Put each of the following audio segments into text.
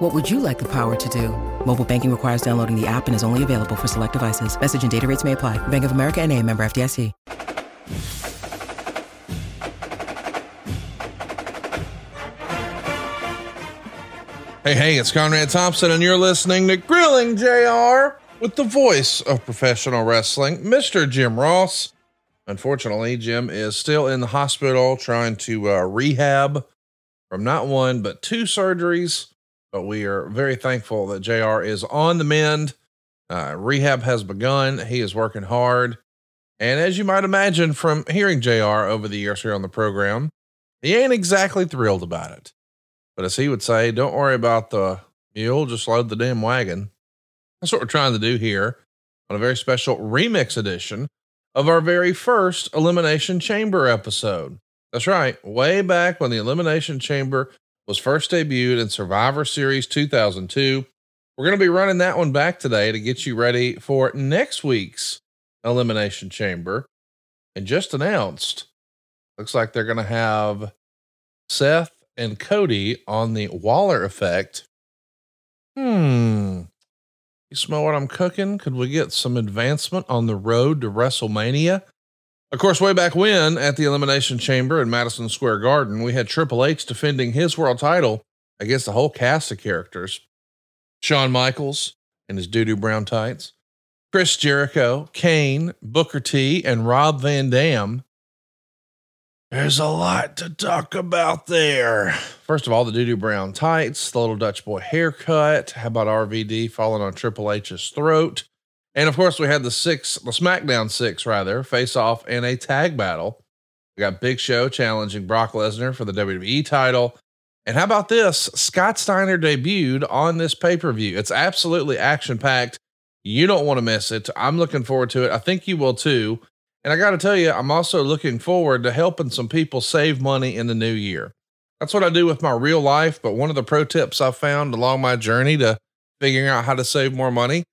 What would you like the power to do? Mobile banking requires downloading the app and is only available for select devices. Message and data rates may apply. Bank of America and a member FDIC. Hey, hey, it's Conrad Thompson, and you're listening to Grilling JR with the voice of professional wrestling, Mr. Jim Ross. Unfortunately, Jim is still in the hospital trying to uh, rehab from not one, but two surgeries. But we are very thankful that JR is on the mend. Uh, rehab has begun. He is working hard. And as you might imagine from hearing JR over the years here on the program, he ain't exactly thrilled about it. But as he would say, don't worry about the mule, just load the damn wagon. That's what we're trying to do here on a very special remix edition of our very first Elimination Chamber episode. That's right, way back when the Elimination Chamber was first debuted in Survivor Series 2002. We're going to be running that one back today to get you ready for next week's Elimination Chamber. And just announced, looks like they're going to have Seth and Cody on the Waller effect. Hmm. You smell what I'm cooking? Could we get some advancement on the road to WrestleMania? Of course, way back when at the Elimination Chamber in Madison Square Garden, we had Triple H defending his world title against a whole cast of characters Shawn Michaels in his doo doo brown tights, Chris Jericho, Kane, Booker T, and Rob Van Dam. There's a lot to talk about there. First of all, the doo doo brown tights, the little Dutch boy haircut. How about RVD falling on Triple H's throat? And of course, we had the six, the SmackDown six, rather, face off in a tag battle. We got Big Show challenging Brock Lesnar for the WWE title. And how about this? Scott Steiner debuted on this pay per view. It's absolutely action packed. You don't want to miss it. I'm looking forward to it. I think you will too. And I got to tell you, I'm also looking forward to helping some people save money in the new year. That's what I do with my real life. But one of the pro tips I've found along my journey to figuring out how to save more money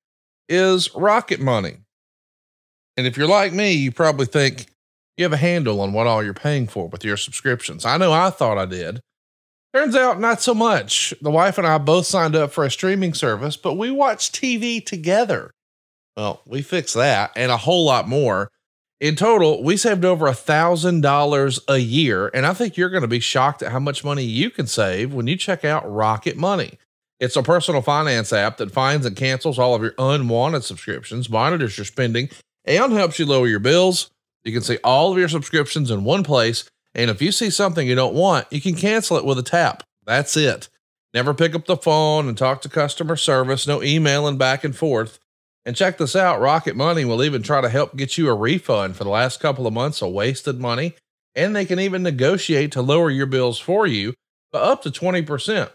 is Rocket Money. And if you're like me, you probably think you have a handle on what all you're paying for with your subscriptions. I know I thought I did. Turns out not so much. The wife and I both signed up for a streaming service, but we watch TV together. Well, we fixed that and a whole lot more. In total, we saved over a thousand dollars a year, and I think you're going to be shocked at how much money you can save when you check out Rocket Money. It's a personal finance app that finds and cancels all of your unwanted subscriptions, monitors your spending, and helps you lower your bills. You can see all of your subscriptions in one place, and if you see something you don't want, you can cancel it with a tap. That's it. Never pick up the phone and talk to customer service, no emailing back and forth. And check this out Rocket Money will even try to help get you a refund for the last couple of months of wasted money. And they can even negotiate to lower your bills for you by up to 20%.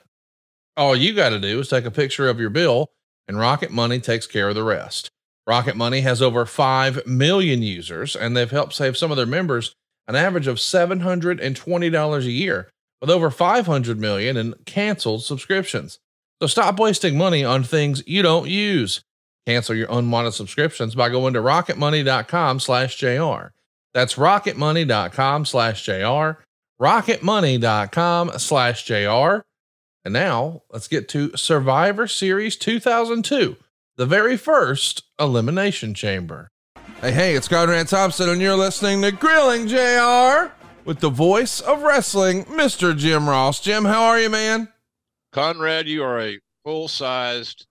All you got to do is take a picture of your bill, and Rocket Money takes care of the rest. Rocket Money has over 5 million users, and they've helped save some of their members an average of $720 a year, with over 500 million in canceled subscriptions. So stop wasting money on things you don't use. Cancel your unwanted subscriptions by going to rocketmoney.com slash JR. That's rocketmoney.com slash JR. Rocketmoney.com slash JR. And now let's get to Survivor Series 2002, the very first Elimination Chamber. Hey, hey, it's Conrad Thompson, and you're listening to Grilling JR with the voice of wrestling, Mr. Jim Ross. Jim, how are you, man? Conrad, you are a full sized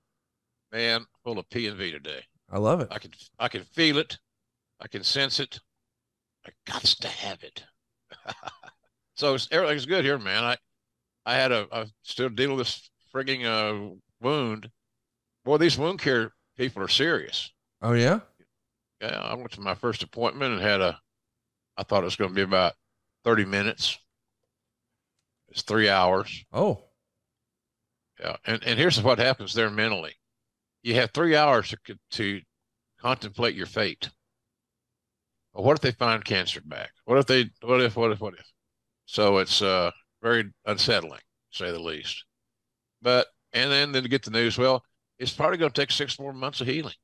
man full of P and V today. I love it. I can I can feel it. I can sense it. I got to have it. so everything's good here, man. I I had a I'm still dealing with this frigging uh, wound. Boy, these wound care people are serious. Oh yeah. Yeah, I went to my first appointment and had a. I thought it was going to be about thirty minutes. It's three hours. Oh. Yeah, and and here's what happens there mentally you have three hours to, to contemplate your fate. Well, what if they find cancer back? What if they? What if? What if? What if? So it's uh, very unsettling, say the least. But and then then to get the news, well, it's probably going to take six more months of healing.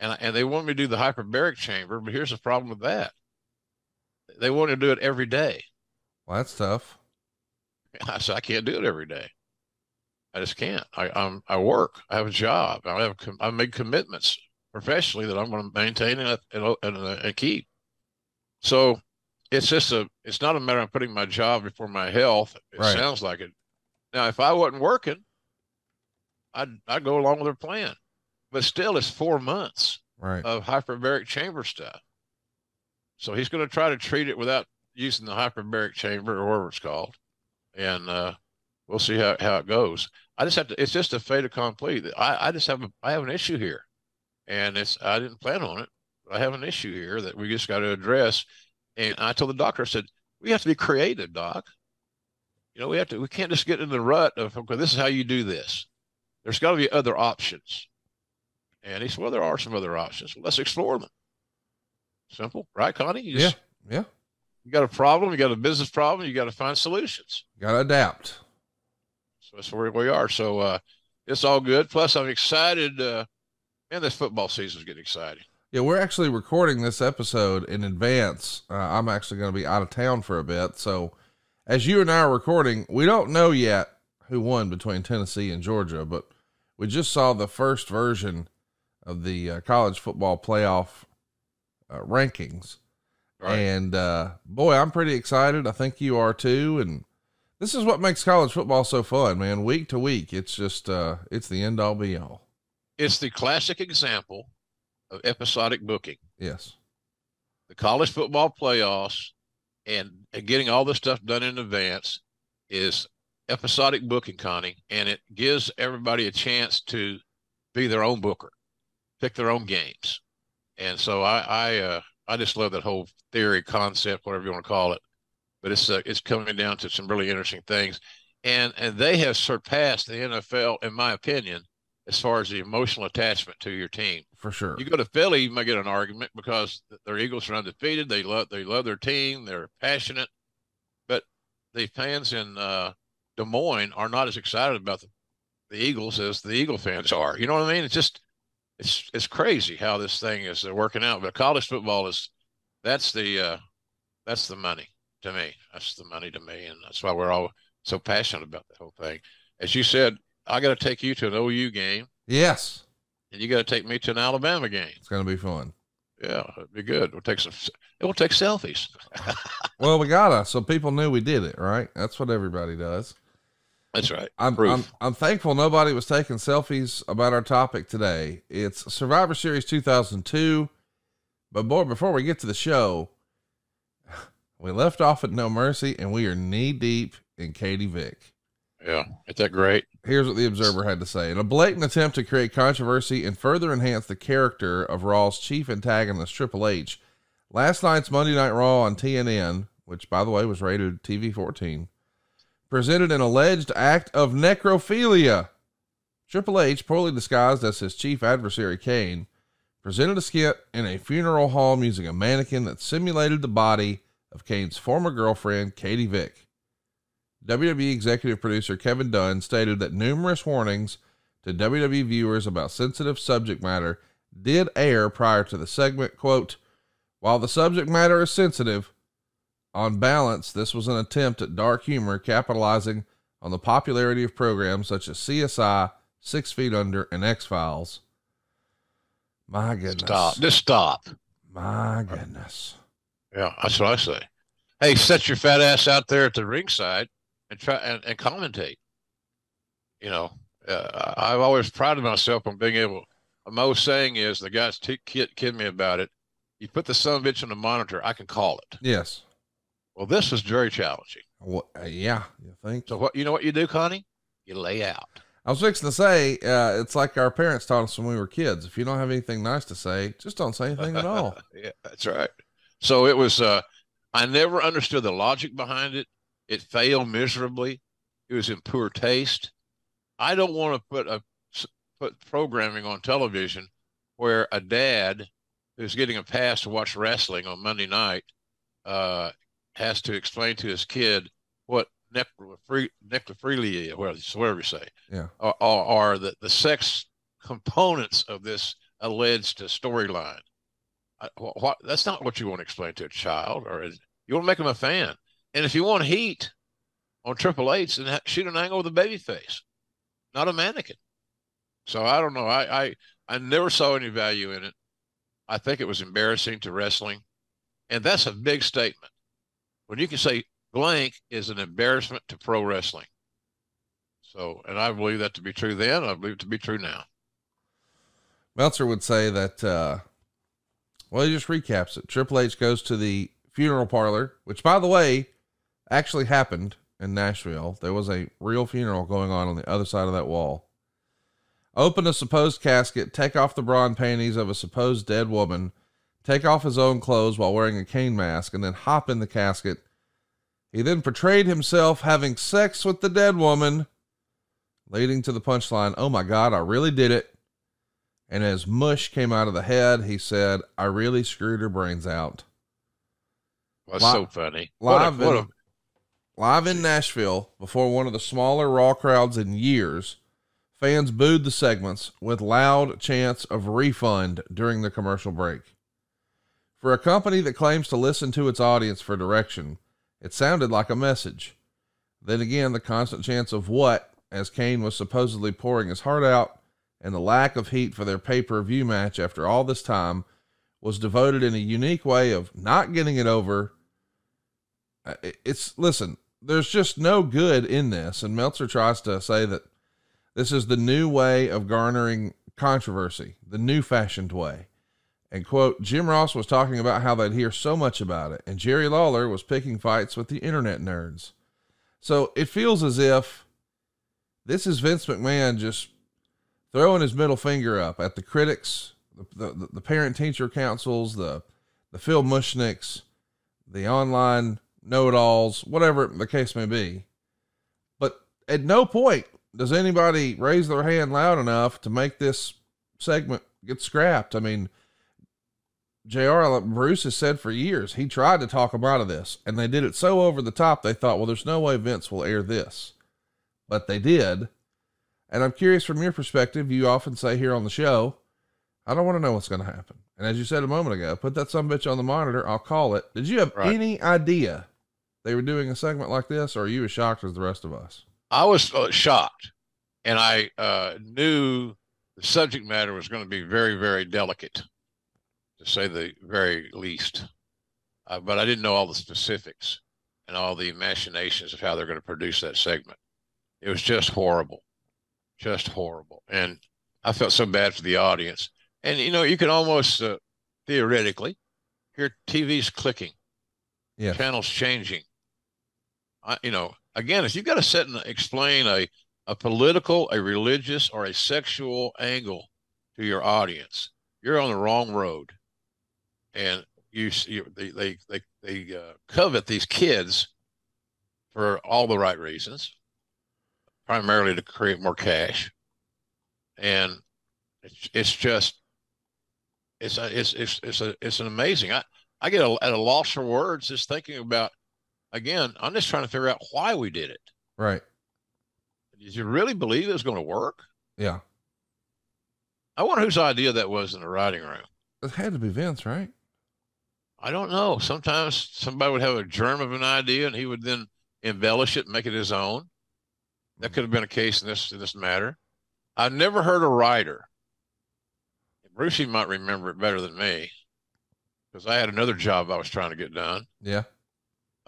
And and they want me to do the hyperbaric chamber, but here's the problem with that. They want to do it every day. Well, that's tough. I said I can't do it every day. I just can't. I I'm, I work. I have a job. I have I make commitments professionally that I'm going to maintain and and, and, and keep. So it's just a it's not a matter of putting my job before my health. It right. sounds like it. Now, if I wasn't working, I'd I'd go along with their plan. But still, it's four months right. of hyperbaric chamber stuff. So he's going to try to treat it without using the hyperbaric chamber or whatever it's called, and uh, we'll see how, how it goes. I just have to. It's just a fait accompli. I I just have a I have an issue here, and it's I didn't plan on it. I have an issue here that we just got to address. And I told the doctor, I said, we have to be creative, doc. You know, we have to. We can't just get in the rut of okay, this is how you do this. There's got to be other options. And he said, well, there are some other options. Well, let's explore them. Simple, right, Connie? You just, yeah, yeah. You got a problem. You got a business problem. You got to find solutions. Got to adapt. So that's where we are. So uh, it's all good. Plus, I'm excited. Uh, man, this football season is getting exciting. Yeah, we're actually recording this episode in advance. Uh, I'm actually going to be out of town for a bit. So, as you and I are recording, we don't know yet who won between Tennessee and Georgia, but we just saw the first version of the uh, college football playoff uh, rankings. Right. And uh, boy, I'm pretty excited. I think you are too. And this is what makes college football so fun, man. Week to week, it's just uh, it's the end all be all. It's the classic example of episodic booking. Yes. The college football playoffs and, and getting all this stuff done in advance is episodic booking, Connie, and it gives everybody a chance to be their own booker, pick their own games. And so I I uh, I just love that whole theory, concept, whatever you want to call it. But it's uh, it's coming down to some really interesting things, and and they have surpassed the NFL, in my opinion, as far as the emotional attachment to your team. For sure. You go to Philly, you might get an argument because their Eagles are undefeated. They love they love their team. They're passionate, but the fans in uh, Des Moines are not as excited about the, the Eagles as the Eagle fans are. You know what I mean? It's just it's it's crazy how this thing is uh, working out. But college football is that's the uh, that's the money to me. That's the money to me, and that's why we're all so passionate about the whole thing. As you said, I got to take you to an OU game. Yes. And you got to take me to an Alabama game. It's going to be fun. Yeah, it'd be good. We'll take some. We'll take selfies. well, we gotta, so people knew we did it, right? That's what everybody does. That's right. I'm, I'm, I'm thankful nobody was taking selfies about our topic today. It's Survivor Series 2002. But boy, before we get to the show, we left off at No Mercy and we are knee deep in Katie Vick. Yeah, ain't that great? Here's what the Observer had to say. In a blatant attempt to create controversy and further enhance the character of Raw's chief antagonist, Triple H, last night's Monday Night Raw on TNN, which by the way was rated TV 14, presented an alleged act of necrophilia. Triple H, poorly disguised as his chief adversary Kane, presented a skit in a funeral home using a mannequin that simulated the body of Kane's former girlfriend, Katie Vick. WWE executive producer Kevin Dunn stated that numerous warnings to WWE viewers about sensitive subject matter did air prior to the segment. Quote, while the subject matter is sensitive, on balance, this was an attempt at dark humor capitalizing on the popularity of programs such as CSI, Six Feet Under, and X Files. My goodness. Stop. Just stop. My goodness. Yeah, that's what I say. Hey, set your fat ass out there at the ringside and try and, and commentate. You know, uh, I've always prided myself on being able. My old saying is the guys t- kid, kid me about it. You put the son of a bitch on the monitor, I can call it. Yes. Well, this is very challenging. Well, uh, yeah, you think so? What you know? What you do, Connie? You lay out. I was fixing to say, uh, it's like our parents taught us when we were kids. If you don't have anything nice to say, just don't say anything at all. yeah, that's right. So it was. Uh, I never understood the logic behind it. It failed miserably. It was in poor taste. I don't want to put a put programming on television where a dad who's getting a pass to watch wrestling on Monday night uh, has to explain to his kid what necrophilia, whatever you say, yeah, are, are, are the, the sex components of this alleged storyline. That's not what you want to explain to a child, or you want to make them a fan. And if you want heat on Triple H, then shoot an angle with a baby face, not a mannequin. So I don't know. I, I I never saw any value in it. I think it was embarrassing to wrestling, and that's a big statement. When you can say blank is an embarrassment to pro wrestling. So, and I believe that to be true then. I believe it to be true now. Meltzer would say that, uh, well, he just recaps it. Triple H goes to the funeral parlor, which, by the way, actually happened in Nashville. There was a real funeral going on on the other side of that wall. Open a supposed casket, take off the bra and panties of a supposed dead woman, take off his own clothes while wearing a Kane mask, and then hop in the casket he then portrayed himself having sex with the dead woman, leading to the punchline, Oh my God, I really did it. And as mush came out of the head, he said, I really screwed her brains out. That's so funny. Live, what a, what a... live in Nashville, before one of the smaller Raw crowds in years, fans booed the segments with loud chants of refund during the commercial break. For a company that claims to listen to its audience for direction, it sounded like a message. Then again, the constant chance of what, as Kane was supposedly pouring his heart out, and the lack of heat for their pay per view match after all this time was devoted in a unique way of not getting it over. Uh, it's, listen, there's just no good in this. And Meltzer tries to say that this is the new way of garnering controversy, the new fashioned way. And quote, Jim Ross was talking about how they'd hear so much about it, and Jerry Lawler was picking fights with the internet nerds. So it feels as if this is Vince McMahon just throwing his middle finger up at the critics, the, the, the parent teacher councils, the, the Phil Mushnicks, the online know it alls, whatever the case may be. But at no point does anybody raise their hand loud enough to make this segment get scrapped. I mean, JR Bruce has said for years he tried to talk him out of this, and they did it so over the top they thought, well, there's no way Vince will air this. But they did. And I'm curious from your perspective, you often say here on the show, I don't want to know what's going to happen. And as you said a moment ago, put that some bitch on the monitor, I'll call it. Did you have right. any idea they were doing a segment like this, or are you as shocked as the rest of us? I was uh, shocked, and I uh, knew the subject matter was going to be very, very delicate to say the very least. Uh, but I didn't know all the specifics and all the machinations of how they're going to produce that segment. It was just horrible, just horrible. And I felt so bad for the audience. And, you know, you can almost uh, theoretically hear TVs clicking, yeah. channels changing. You know, again, if you've got to sit and explain a, a political, a religious, or a sexual angle to your audience, you're on the wrong road and you, you they they they, they uh, covet these kids for all the right reasons, primarily to create more cash, and it's it's just it's a, it's it's it's a it's an amazing. I I get a, at a loss for words just thinking about. Again, I'm just trying to figure out why we did it. Right. Did you really believe it was going to work? Yeah. I wonder whose idea that was in the writing room. It had to be Vince, right? I don't know. Sometimes somebody would have a germ of an idea and he would then embellish it and make it his own. That could have been a case in this in this matter. I've never heard a writer. Brucey might remember it better than me because I had another job I was trying to get done. Yeah.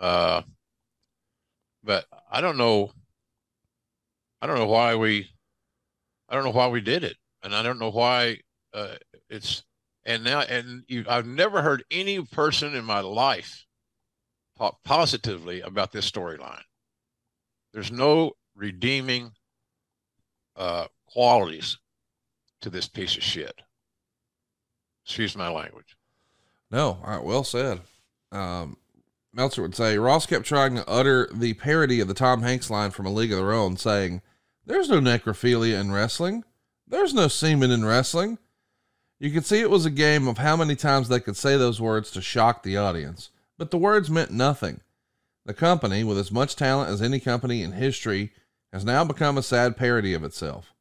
Uh, but I don't know. I don't know why we. I don't know why we did it, and I don't know why uh, it's and now and you, I've never heard any person in my life talk positively about this storyline. There's no redeeming uh, qualities to this piece of shit. Excuse my language. No, all right, well said. Um, Meltzer would say Ross kept trying to utter the parody of the Tom Hanks line from A League of Their Own, saying, "There's no necrophilia in wrestling. There's no semen in wrestling." You could see it was a game of how many times they could say those words to shock the audience, but the words meant nothing. The company, with as much talent as any company in history, has now become a sad parody of itself.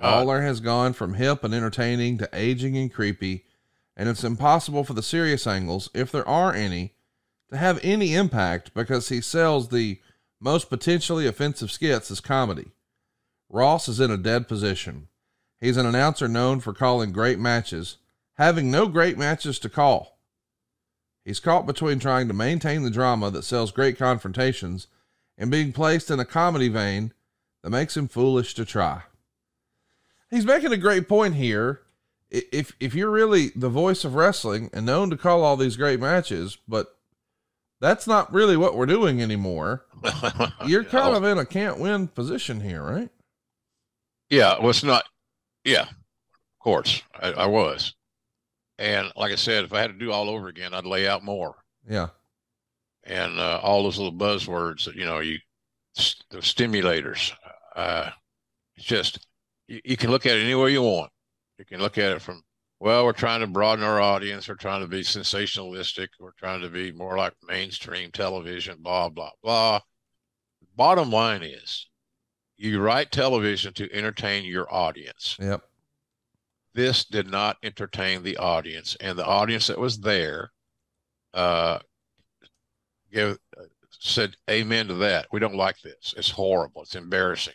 Lawler has gone from hip and entertaining to aging and creepy, and it's impossible for the serious angles, if there are any, to have any impact because he sells the most potentially offensive skits as comedy. Ross is in a dead position. He's an announcer known for calling great matches, having no great matches to call. He's caught between trying to maintain the drama that sells great confrontations and being placed in a comedy vein that makes him foolish to try. He's making a great point here. If if you're really the voice of wrestling and known to call all these great matches, but that's not really what we're doing anymore. You're kind of in a can't win position here, right? Yeah, well, it's not. Yeah, of course, I, I was. And like I said, if I had to do all over again, I'd lay out more. Yeah. And uh, all those little buzzwords that you know, you the stimulators. Uh, it's just you, you can look at it any way you want. You can look at it from well, we're trying to broaden our audience. We're trying to be sensationalistic. We're trying to be more like mainstream television, blah, blah, blah. Bottom line is you write television to entertain your audience. Yep. This did not entertain the audience, and the audience that was there uh, give, said amen to that. We don't like this. It's horrible. It's embarrassing.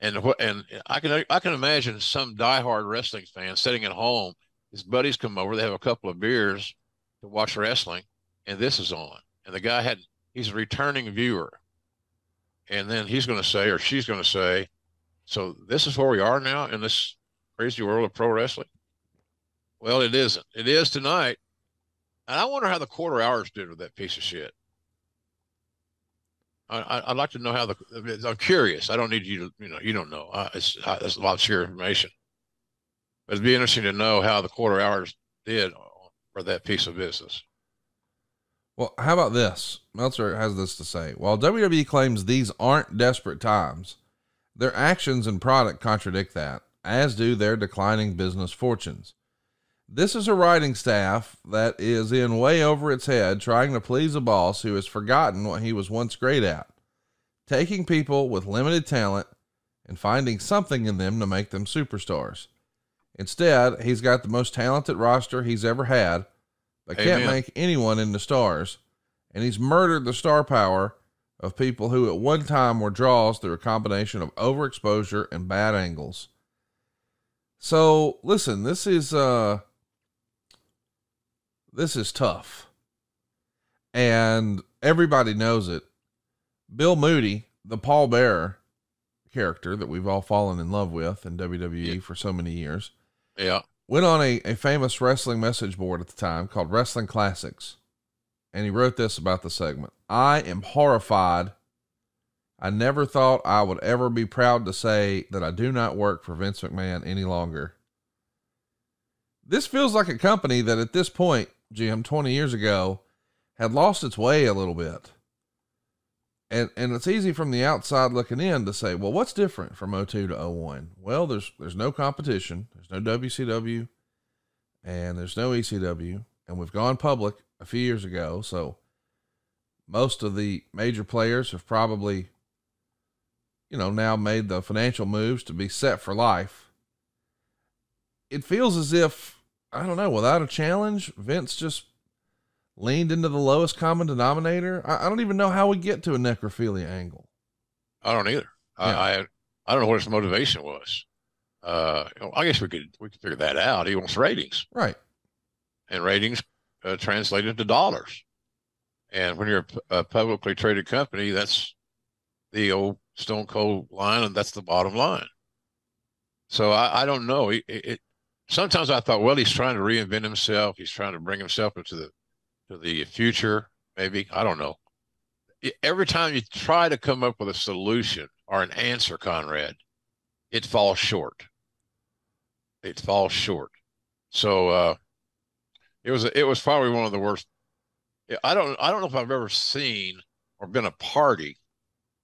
And and I can I can imagine some diehard wrestling fan sitting at home his buddies come over. They have a couple of beers to watch wrestling, and this is on. And the guy had he's a returning viewer, and then he's going to say or she's going to say, "So this is where we are now in this crazy world of pro wrestling." Well, it isn't. It is tonight, and I wonder how the quarter hours did with that piece of shit. I, would like to know how the. I'm curious. I don't need you to. You know, you don't know. Uh, it's, uh, it's a lot of sheer information. But it'd be interesting to know how the quarter hours did for that piece of business. Well, how about this? Meltzer has this to say. While WWE claims these aren't desperate times, their actions and product contradict that, as do their declining business fortunes. This is a writing staff that is in way over its head trying to please a boss who has forgotten what he was once great at taking people with limited talent and finding something in them to make them superstars. Instead, he's got the most talented roster he's ever had, but Amen. can't make anyone into stars. And he's murdered the star power of people who at one time were draws through a combination of overexposure and bad angles. So listen, this is uh this is tough. And everybody knows it. Bill Moody, the Paul Bearer character that we've all fallen in love with in WWE yeah. for so many years, yeah. Went on a, a famous wrestling message board at the time called Wrestling Classics. And he wrote this about the segment I am horrified. I never thought I would ever be proud to say that I do not work for Vince McMahon any longer. This feels like a company that at this point, Jim, 20 years ago, had lost its way a little bit and and it's easy from the outside looking in to say, well, what's different from 02 to 01? Well, there's there's no competition, there's no WCW, and there's no ECW, and we've gone public a few years ago, so most of the major players have probably you know now made the financial moves to be set for life. It feels as if I don't know, without a challenge, Vince just leaned into the lowest common denominator. I, I don't even know how we get to a necrophilia angle. I don't either. Yeah. I, I, I don't know what his motivation was. Uh, I guess we could we could figure that out. He wants ratings, right? And ratings uh, translate into dollars. And when you're a, a publicly traded company, that's the old Stone Cold line, and that's the bottom line. So I, I don't know. It, it, sometimes I thought, well, he's trying to reinvent himself. He's trying to bring himself into the to the future, maybe. I don't know. Every time you try to come up with a solution or an answer, Conrad, it falls short. It falls short. So uh, it was it was probably one of the worst. I don't I don't know if I've ever seen or been a party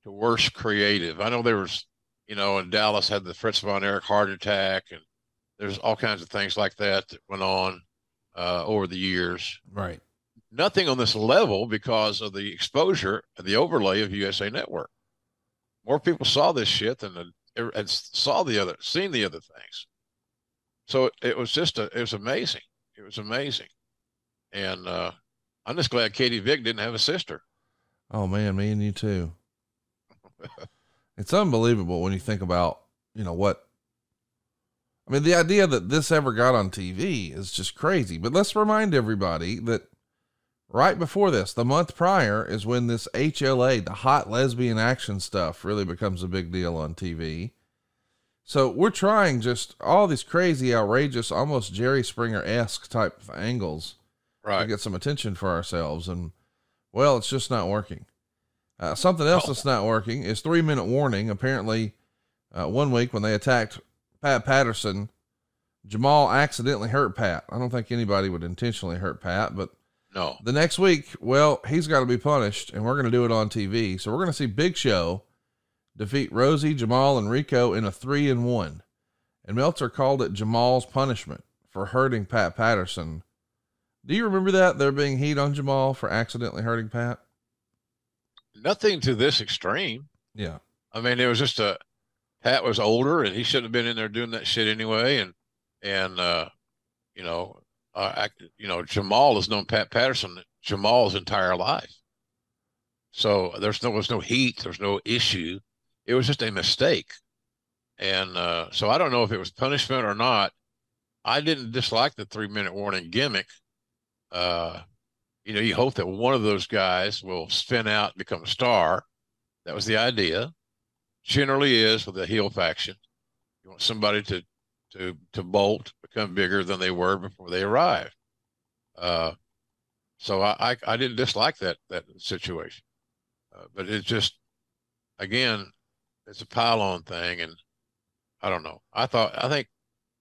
to worst creative. I know there was, you know, in Dallas had the Fritz von Erich heart attack, and there's all kinds of things like that that went on uh, over the years. Right. Nothing on this level because of the exposure and the overlay of USA Network. More people saw this shit than the, and saw the other, seen the other things. So it was just a, it was amazing. It was amazing, and uh, I'm just glad Katie Vick didn't have a sister. Oh man, me and you too. it's unbelievable when you think about, you know, what I mean, the idea that this ever got on TV is just crazy. But let's remind everybody that right before this, the month prior, is when this HLA, the hot lesbian action stuff, really becomes a big deal on TV. So we're trying just all these crazy, outrageous, almost Jerry Springer esque type of angles right. to get some attention for ourselves. And well, it's just not working. Uh, something else oh. that's not working is three minute warning. Apparently, uh, one week when they attacked Pat Patterson, Jamal accidentally hurt Pat. I don't think anybody would intentionally hurt Pat, but no. The next week, well, he's got to be punished, and we're going to do it on TV. So we're going to see Big Show defeat Rosey, Jamal, and Rico in a three and one. And Meltzer called it Jamal's punishment for hurting Pat Patterson. Do you remember that there being heat on Jamal for accidentally hurting Pat? Nothing to this extreme. Yeah. I mean, it was just a Pat was older and he shouldn't have been in there doing that shit anyway. And, and, uh, you know, uh, you know, Jamal has known Pat Patterson Jamal's entire life. So there's no, was no heat. There's no issue. It was just a mistake. And, uh, so I don't know if it was punishment or not. I didn't dislike the three minute warning gimmick. Uh, you know, you hope that one of those guys will spin out and become a star. That was the idea generally is with the heel faction. You want somebody to to to bolt, become bigger than they were before they arrived. Uh, so I, I, I didn't dislike that that situation, uh, but it's just again, it's a pile on thing, and I don't know. I thought I think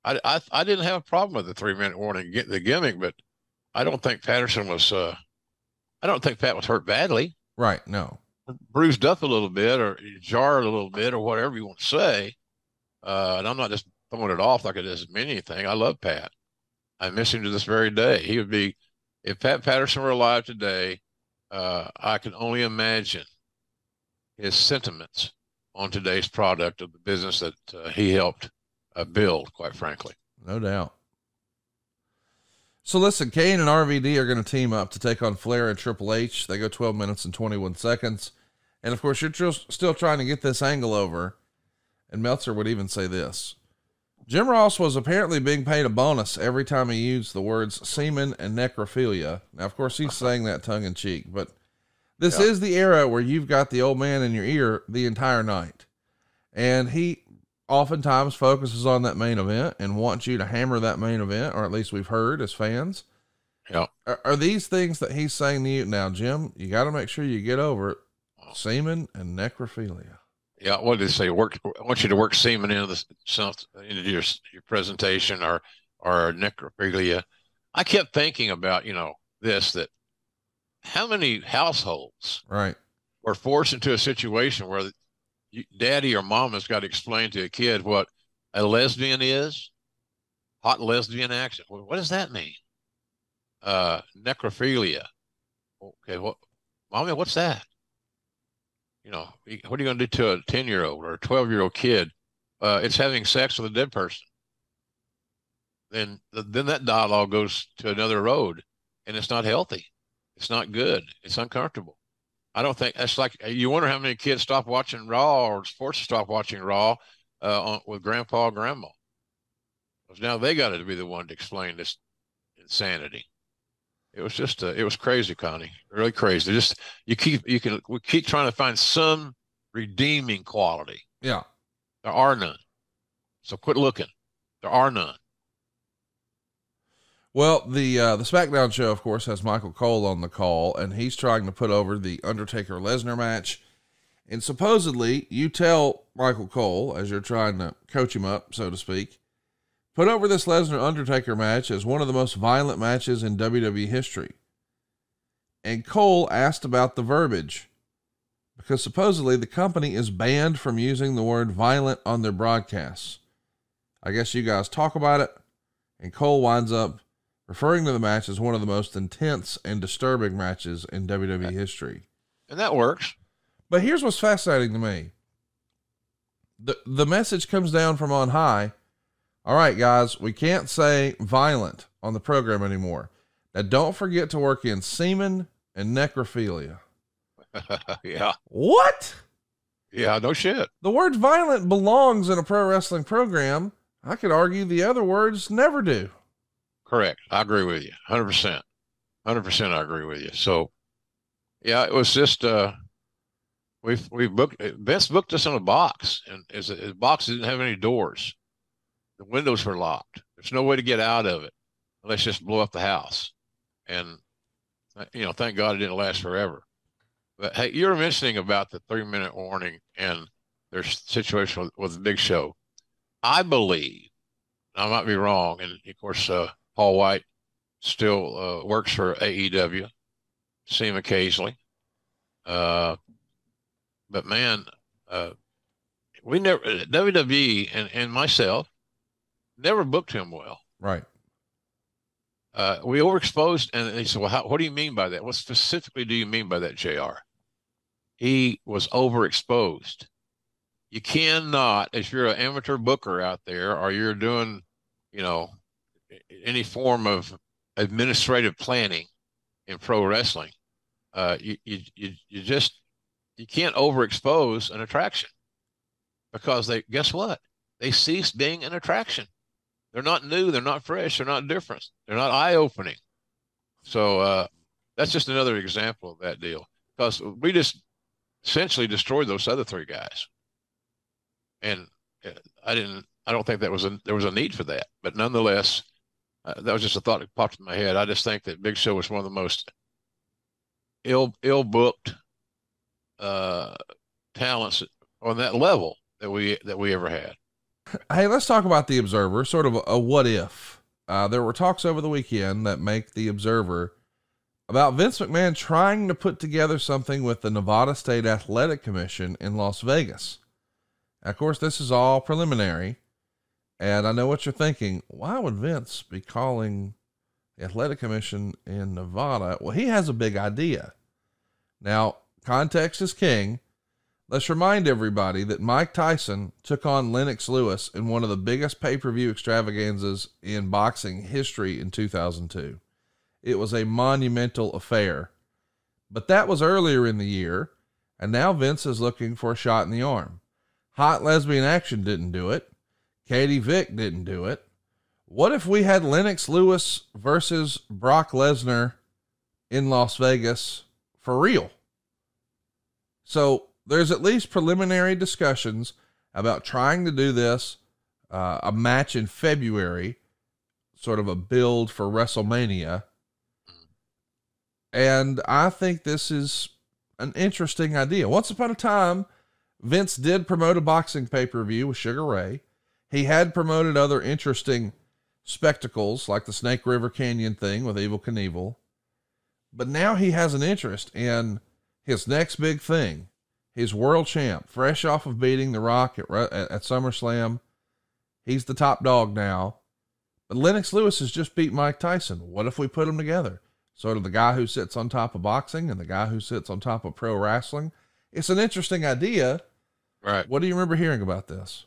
I I, I didn't have a problem with the three minute warning get the gimmick, but I don't think Patterson was. Uh, I don't think Pat was hurt badly. Right. No bruised up a little bit or jarred a little bit or whatever you want to say. Uh, and I'm not just throwing it off like it doesn't mean anything. I love Pat. I miss him to this very day. He would be, if Pat Patterson were alive today, uh, I can only imagine his sentiments on today's product of the business that uh, he helped uh, build, quite frankly. No doubt. So listen, Kane and RVD are going to team up to take on Flair and Triple H. They go 12 minutes and 21 seconds. And of course, you're tr- still trying to get this angle over. And Meltzer would even say this Jim Ross was apparently being paid a bonus every time he used the words semen and necrophilia. Now, of course, he's saying that tongue in cheek, but this yeah. is the era where you've got the old man in your ear the entire night. And he oftentimes focuses on that main event and wants you to hammer that main event, or at least we've heard as fans. Yeah. Are, are these things that he's saying to you now, Jim? You got to make sure you get over it semen and necrophilia. Yeah, what did they say? Work. I want you to work semen into the into your your presentation or or necrophilia. I kept thinking about you know this that how many households right were forced into a situation where you, daddy or mom has got to explain to a kid what a lesbian is, hot lesbian action. What does that mean? Uh, necrophilia. Okay, what, mommy, what's that? You know, what are you going to do to a 10 year old or a 12 year old kid? Uh, it's having sex with a dead person. Then, then that dialogue goes to another road and it's not healthy. It's not good. It's uncomfortable. I don't think that's like you wonder how many kids stop watching Raw or sports stop watching Raw uh, on, with grandpa and grandma. Because now they got to be the one to explain this insanity it was just uh, it was crazy, Connie. Really crazy. Just you keep you can we keep trying to find some redeeming quality. Yeah, there are none. So quit looking. There are none. Well, the uh, the SmackDown show, of course, has Michael Cole on the call, and he's trying to put over the Undertaker Lesnar match. And supposedly, you tell Michael Cole as you're trying to coach him up, so to speak, put over this Lesnar Undertaker match as one of the most violent matches in WWE history. And Cole asked about the verbiage because supposedly the company is banned from using the word violent on their broadcasts. I guess you guys talk about it, and Cole winds up referring to the match as one of the most intense and disturbing matches in WWE history. And that works. But here's what's fascinating to me. The the message comes down from on high. All right, guys, we can't say violent on the program anymore. Now don't forget to work in semen and necrophilia. yeah. What? Yeah, no shit. The word violent belongs in a pro wrestling program. I could argue the other words never do. Correct. I agree with you. 100%. 100% I agree with you. So, yeah, it was just, uh, we've, we've booked, Vince booked us in a box and his, his box didn't have any doors. The windows were locked. There's no way to get out of it. Let's just blow up the house. And, you know, thank God it didn't last forever. But hey, you were mentioning about the three minute warning and their situation with, with the big show. I believe, I might be wrong, and of course, uh, Paul White still uh, works for AEW. See him occasionally. Uh, but man, uh, we never WWE and, and myself never booked him well. Right. Uh, we overexposed, and he said, "Well, how, what do you mean by that? What specifically do you mean by that, Jr.?" He was overexposed. You cannot, if you're an amateur booker out there, or you're doing, you know, any form of administrative planning in pro wrestling, uh, you, you you you just you can't overexpose an attraction because they guess what they cease being an attraction. They're not new. They're not fresh. They're not different. They're not eye opening. So uh, that's just another example of that deal because we just essentially destroyed those other three guys. And uh, I didn't. I don't think that was a there was a need for that. But nonetheless, uh, that was just a thought that popped in my head. I just think that Big Show was one of the most ill ill booked uh, talents on that level that we that we ever had. Hey, let's talk about the Observer. Sort of a, what if. Uh, there were talks over the weekend that make the Observer about Vince McMahon trying to put together something with the Nevada State Athletic Commission in Las Vegas. Of course, this is all preliminary. And I know what you're thinking. Why would Vince be calling the Athletic Commission in Nevada? Well, he has a big idea. Now, context is king. Let's remind everybody that Mike Tyson took on Lennox Lewis in one of the biggest pay per view extravaganzas in boxing history in 2002. It was a monumental affair. But that was earlier in the year, and now Vince is looking for a shot in the arm. Hot lesbian action didn't do it. Katie Vick didn't do it. What if we had Lennox Lewis versus Brock Lesnar in Las Vegas for real? So there's at least preliminary discussions about trying to do this uh, a match in February, sort of a build for WrestleMania. And I think this is an interesting idea. Once upon a time, Vince did promote a boxing pay per view with Sugar Ray. He had promoted other interesting spectacles like the Snake River Canyon thing with Evel Knievel. But now he has an interest in his next big thing. He's world champ, fresh off of beating The Rock at, at, at SummerSlam. He's the top dog now. But Lennox Lewis has just beat Mike Tyson. What if we put them together? Sort of the guy who sits on top of boxing and the guy who sits on top of pro wrestling. It's an interesting idea. Right. What do you remember hearing about this?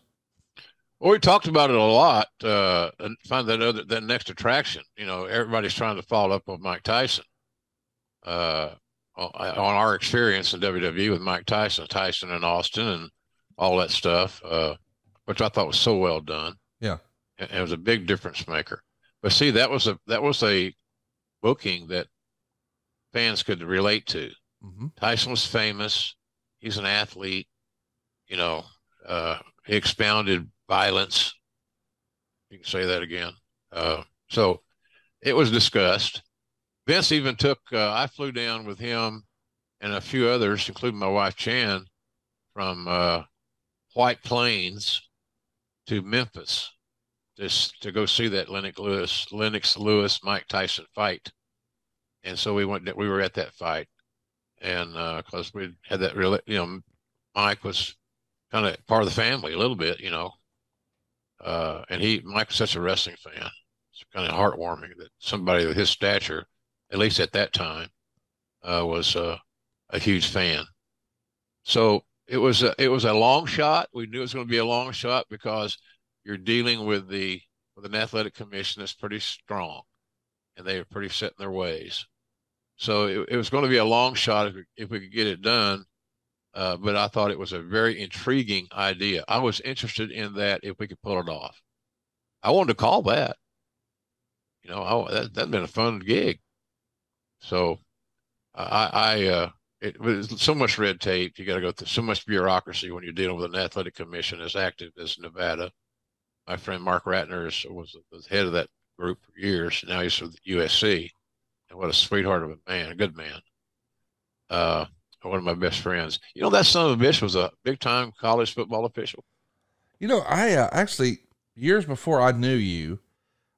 Well, we talked about it a lot. Uh, and find that other that next attraction. You know, everybody's trying to follow up on Mike Tyson. Uh, on our experience in WWE with Mike Tyson, Tyson and Austin, and all that stuff, uh, which I thought was so well done. Yeah, it, it was a big difference maker. But see, that was a that was a booking that fans could relate to. Mm-hmm. Tyson was famous. He's an athlete. You know, uh, he expounded violence. You can say that again. Uh, so it was discussed. Vince even took, uh, I flew down with him and a few others, including my wife Jan, from uh, White Plains to Memphis just to go see that Lennox Lewis, Lennox Lewis, Mike Tyson fight. And so we went, we were at that fight. And because uh, we had that real, you know, Mike was kind of part of the family a little bit, you know, Uh, and he, Mike's such a wrestling fan. It's kind of heartwarming that somebody of his stature, at least at that time, uh, was uh, a huge fan. So it was a, it was a long shot. We knew it was going to be a long shot because you're dealing with the with an athletic commission that's pretty strong, and they are pretty set in their ways. So it, it was going to be a long shot if we, if we could get it done. Uh, but I thought it was a very intriguing idea. I was interested in that if we could pull it off. I wanted to call that. You know, I, that that'd been a fun gig. So I, I uh, it was so much red tape. You got to go through so much bureaucracy when you're dealing with an athletic commission as active as Nevada. My friend Marc Ratner was the head of that group for years. Now he's with UFC, and what a sweetheart of a man, a good man. Uh, one of my best friends. You know, that son of a bitch was a big time college football official. You know, I uh, actually years before I knew you,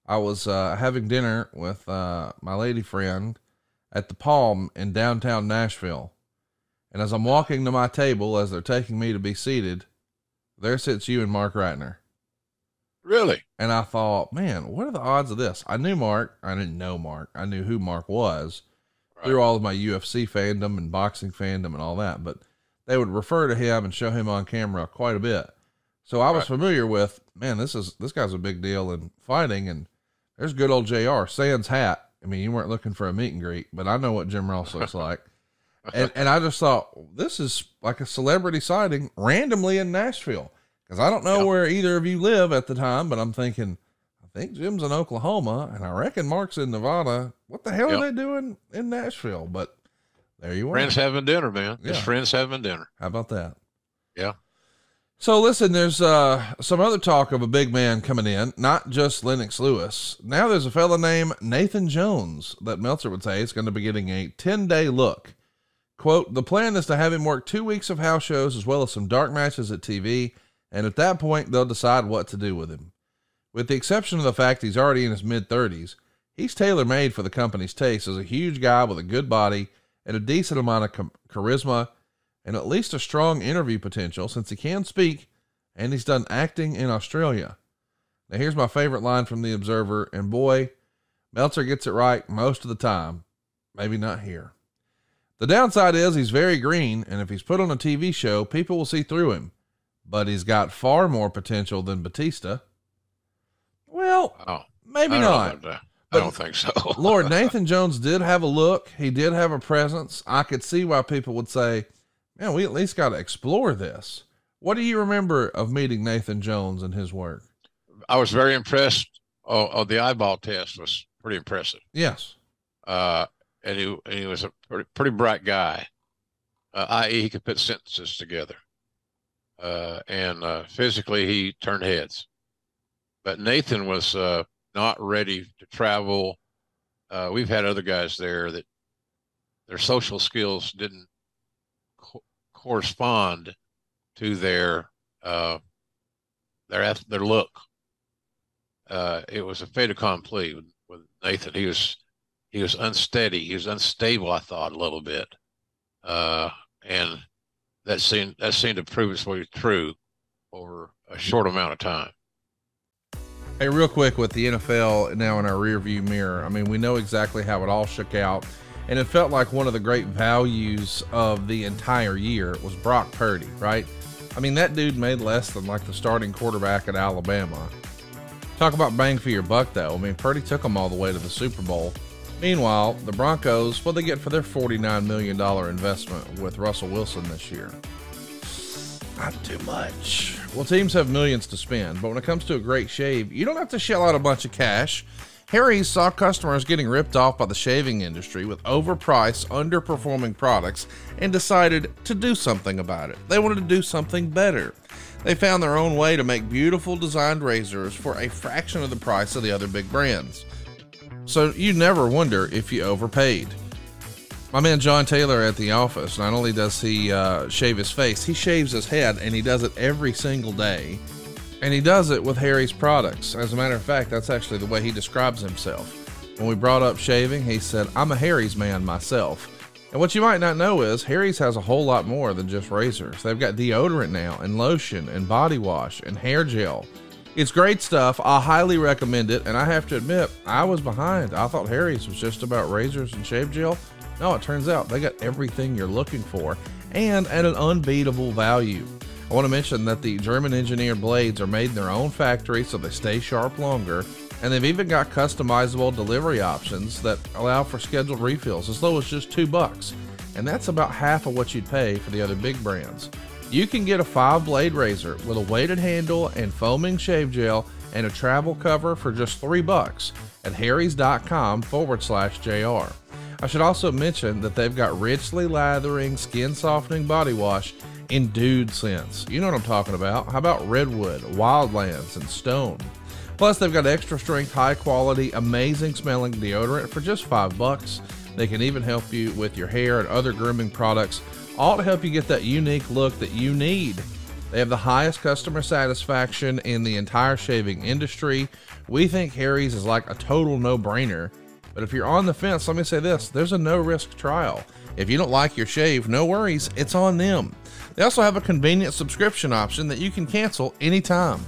I was uh, having dinner with uh, my lady friend at the Palm in downtown Nashville. And as I'm walking to my table, as they're taking me to be seated, there sits you and Marc Ratner. Really? And I thought, man, what are the odds of this? I knew Marc. I didn't know Marc. I knew who Marc was right. through all of my UFC fandom and boxing fandom and all that. But they would refer to him and show him on camera quite a bit. So I was right. familiar with, man, this is this guy's a big deal in fighting. And there's good old JR Sans hat. I mean, you weren't looking for a meet and greet, but I know what Jim Ross looks like. and, and I just thought this is like a celebrity sighting randomly in Nashville because I don't know yep. where either of you live at the time, but I'm thinking, I think Jim's in Oklahoma and I reckon Marc's in Nevada. What the hell yep. are they doing in Nashville? But there you are. Friends having dinner, man. Yeah. Just friends having dinner. How about that? Yeah. So listen, there's uh, some other talk of a big man coming in, not just Lennox Lewis. Now there's a fella named Nathan Jones that Meltzer would say is going to be getting a 10 day look. Quote, the plan is to have him work two weeks of house shows as well as some dark matches at TV, and at that point, they'll decide what to do with him. With the exception of the fact he's already in his mid 30s, he's tailor made for the company's taste as a huge guy with a good body and a decent amount of charisma and at least a strong interview potential since he can speak and he's done acting in Australia. Now, here's my favorite line from The Observer, and boy, Meltzer gets it right most of the time. Maybe not here. The downside is he's very green, and if he's put on a TV show, people will see through him. But he's got far more potential than Batista. Well, oh, maybe not. I don't think so. Lord, Nathan Jones did have a look. He did have a presence. I could see why people would say, man, we at least got to explore this. What do you remember of meeting Nathan Jones and his work? I was very impressed. Oh, oh the eyeball test was pretty impressive. Yes. Uh, and he, and he was a pretty, pretty bright guy, uh, i.e., he could put sentences together. Uh, and uh, physically, he turned heads. But Nathan was uh, not ready to travel. Uh, we've had other guys there that their social skills didn't correspond to their uh, their their look. Uh, it was a fait accompli with, with Nathan. He was he was unsteady. He was unstable. I thought a little bit, uh, and that seemed that seemed to prove its way true over a short amount of time. Hey, real quick with the NFL now in our rearview mirror. I mean, we know exactly how it all shook out and it felt like one of the great values of the entire year was Brock Purdy, right? I mean, that dude made less than like the starting quarterback at Alabama. Talk about bang for your buck, though. I mean, Purdy took them all the way to the Super Bowl. Meanwhile, the Broncos, what they get for their $49 million investment with Russell Wilson this year? Not too much. Well, teams have millions to spend, but when it comes to a great shave, you don't have to shell out a bunch of cash. Harry's saw customers getting ripped off by the shaving industry with overpriced, underperforming products and decided to do something about it. They wanted to do something better. They found their own way to make beautiful designed razors for a fraction of the price of the other big brands. So you never wonder if you overpaid. My man John Taylor at the office, not only does he uh, shave his face, he shaves his head and he does it every single day and he does it with Harry's products. As a matter of fact, that's actually the way he describes himself. When we brought up shaving, he said, I'm a Harry's man myself. And what you might not know is Harry's has a whole lot more than just razors. They've got deodorant now, and lotion, and body wash, and hair gel. It's great stuff. I highly recommend it. And I have to admit, I was behind. I thought Harry's was just about razors and shave gel. No, it turns out they got everything you're looking for and at an unbeatable value. I want to mention that the German engineered blades are made in their own factory so they stay sharp longer. And they've even got customizable delivery options that allow for scheduled refills as low as just two bucks. And that's about half of what you'd pay for the other big brands. You can get a five blade razor with a weighted handle and foaming shave gel and a travel cover for just three bucks at harrys.com forward slash JR. I should also mention that they've got richly lathering, skin softening body wash in dude scents. You know what I'm talking about. How about redwood, wildlands, and stone? Plus, they've got extra strength, high quality, amazing smelling deodorant for just five bucks. They can even help you with your hair and other grooming products all to help you get that unique look that you need. They have the highest customer satisfaction in the entire shaving industry. We think Harry's is like a total no brainer. But if you're on the fence, let me say this there's a no risk trial. If you don't like your shave, no worries, it's on them. They also have a convenient subscription option that you can cancel anytime.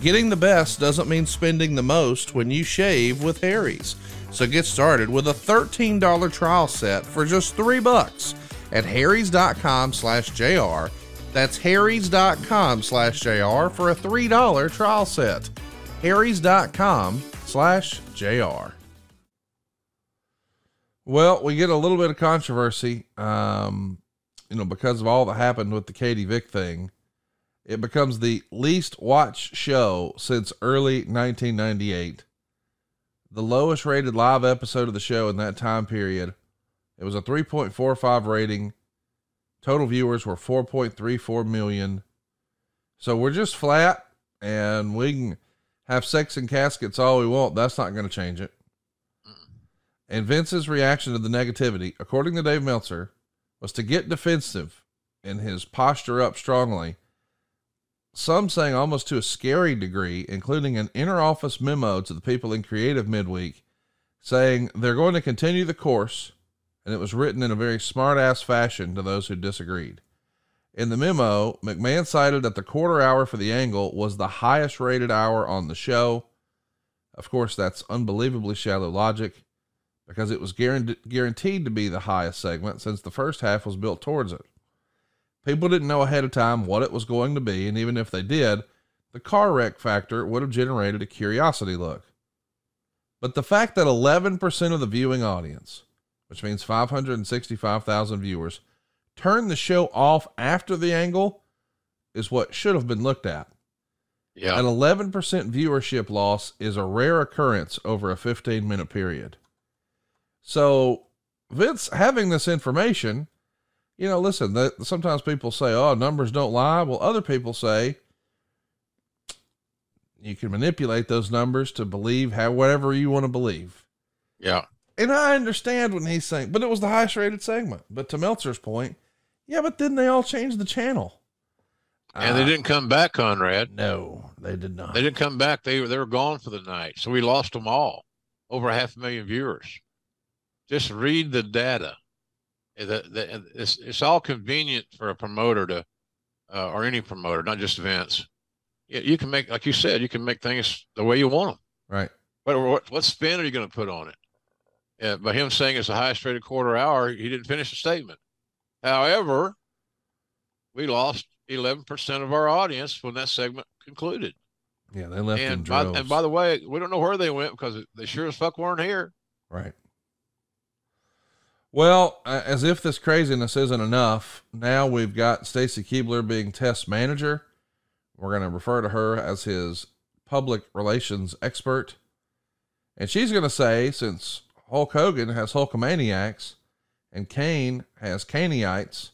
Getting the best doesn't mean spending the most when you shave with Harry's. So get started with a $13 trial set for just 3 bucks at harrys.com slash jr. That's harrys.com slash jr for a $3 trial set. harrys.com slash jr. Well, we get a little bit of controversy, um, you know, because of all that happened with the Katie Vick thing. It becomes the least watched show since early 1998. The lowest rated live episode of the show in that time period it was a 3.45 rating. Total viewers were 4.34 million. So we're just flat and we can have sex and caskets all we want. That's not going to change it. And Vince's reaction to the negativity, according to Dave Meltzer, was to get defensive and his posture up strongly. Some saying almost to a scary degree, including an inner office memo to the people in creative midweek saying they're going to continue the course and it was written in a very smart ass fashion to those who disagreed. In the memo, McMahon cited that the quarter hour for the angle was the highest rated hour on the show. Of course, that's unbelievably shallow logic because it was guaranteed to be the highest segment since the first half was built towards it. People didn't know ahead of time what it was going to be, and even if they did, the car wreck factor would have generated a curiosity look. But the fact that 11% of the viewing audience, which means 565,000 viewers, turned the show off after the angle is what should have been looked at. Yeah. An 11% viewership loss is a rare occurrence over a 15 minute period. So, Vince having this information, you know, listen, that sometimes people say, oh, numbers don't lie. Well, other people say you can manipulate those numbers to believe how whatever you want to believe. Yeah. And I understand when he's saying, but it was the highest rated segment. But to Meltzer's point, yeah, but then they all changed the channel. And uh, they didn't come back, Conrad. No, they did not. They didn't come back. They, were they were gone for the night. So we lost them all. Over half a million viewers. Just read the data. It's, it's all convenient for a promoter to, uh, or any promoter, not just Vince. You can make, like you said, you can make things the way you want them. Right. But what, what spin are you going to put on it? uh, by him saying it's the highest rated quarter hour, he didn't finish the statement. However, we lost 11% of our audience when that segment concluded. Yeah, they left and by, and by the way, we don't know where they went because they sure as fuck weren't here. Right. Well, uh, as if this craziness isn't enough, now we've got Stacy Keibler being test manager. We're going to refer to her as his public relations expert. And she's going to say, since Hulk Hogan has Hulkamaniacs and Kane has Caneites,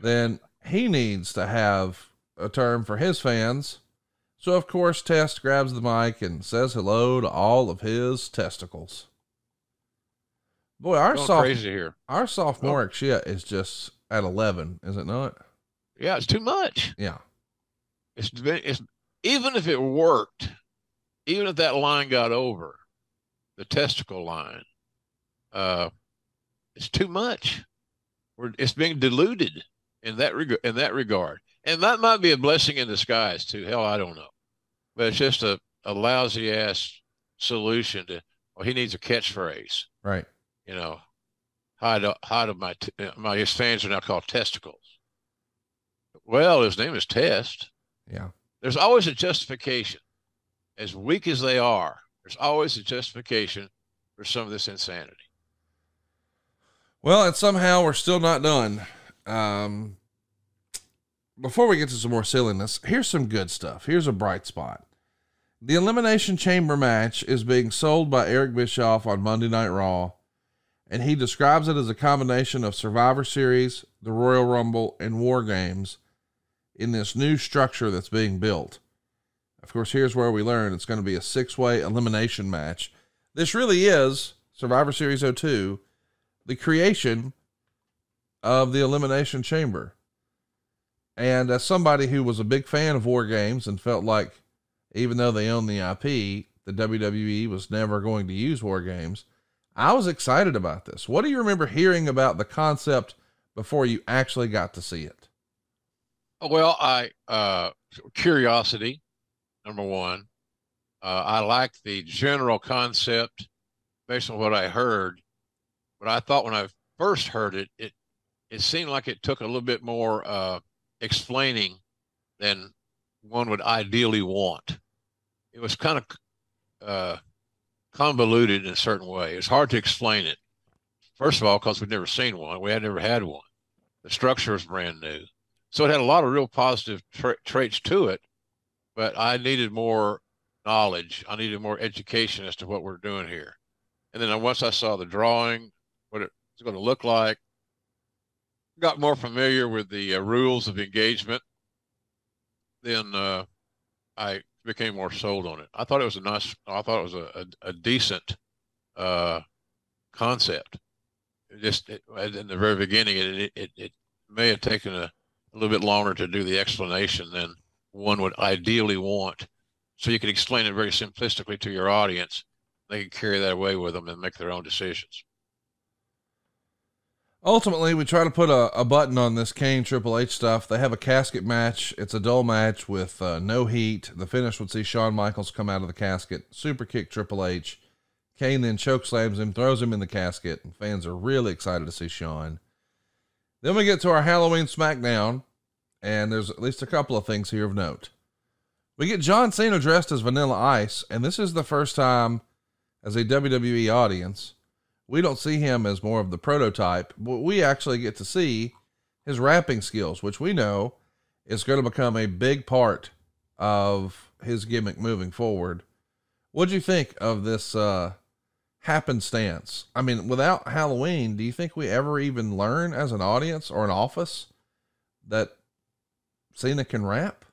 then he needs to have a term for his fans. So, of course, Test grabs the mic and says hello to all of his testicles. Boy, our soft, our sophomoric oh. shit is just at 11, is it not? Yeah, it's too much. Yeah. It's, it's even if it worked, even if that line got over, the testicle line. Uh, it's too much. We're, it's being diluted in that reg- in that regard, and that might be a blessing in disguise too. Hell, I don't know. but it's just a, a lousy ass solution to. Well, he needs a catchphrase. Right. You know, hide hide of my t- my his fans are now called testicles. Well, his name is Test. Yeah. There's always a justification. As weak as they are, there's always a justification for some of this insanity. Well, and somehow we're still not done. Um, before we get to some more silliness, here's some good stuff. Here's a bright spot. The Elimination Chamber match is being sold by Eric Bischoff on Monday Night Raw, and he describes it as a combination of Survivor Series, the Royal Rumble, and War Games in this new structure that's being built. Of course, here's where we learn it's going to be a six way elimination match. This really is Survivor Series 02, the creation of the Elimination Chamber. And as somebody who was a big fan of War Games and felt like even though they own the IP, the WWE was never going to use War Games, I was excited about this. What do you remember hearing about the concept before you actually got to see it? Well, I uh curiosity, number one. Uh, I like the general concept based on what I heard, but I thought when I first heard it, it it seemed like it took a little bit more uh, explaining than one would ideally want. It was kind of uh, convoluted in a certain way. It's hard to explain it. First of all, because we've never seen one, we had never had one. The structure was brand new. So it had a lot of real positive tra- traits to it, but I needed more knowledge. I needed more education as to what we're doing here. And then once I saw the drawing, what it was going to look like, got more familiar with the uh, rules of engagement, then uh, I became more sold on it. I thought it was a nice, I thought it was a, a, a decent uh, concept. It just it, in the very beginning, it, it, it may have taken a a little bit longer to do the explanation than one would ideally want. So you can explain it very simplistically to your audience. They can carry that away with them and make their own decisions. Ultimately, we try to put a, a button on this Kane Triple H stuff. They have a casket match. It's a dull match with uh, no heat. The finish would see Shawn Michaels come out of the casket, super kick Triple H. Kane then choke slams him, throws him in the casket, and fans are really excited to see Shawn. Then we get to our Halloween SmackDown, and there's at least a couple of things here of note. We get John Cena dressed as Vanilla Ice, and this is the first time as a WWE audience. We don't see him as more of the prototype, but we actually get to see his rapping skills, which we know is going to become a big part of his gimmick moving forward. What'd you think of this uh, happenstance. I mean, without Halloween, do you think we ever even learn as an audience or an office that Cena can rap?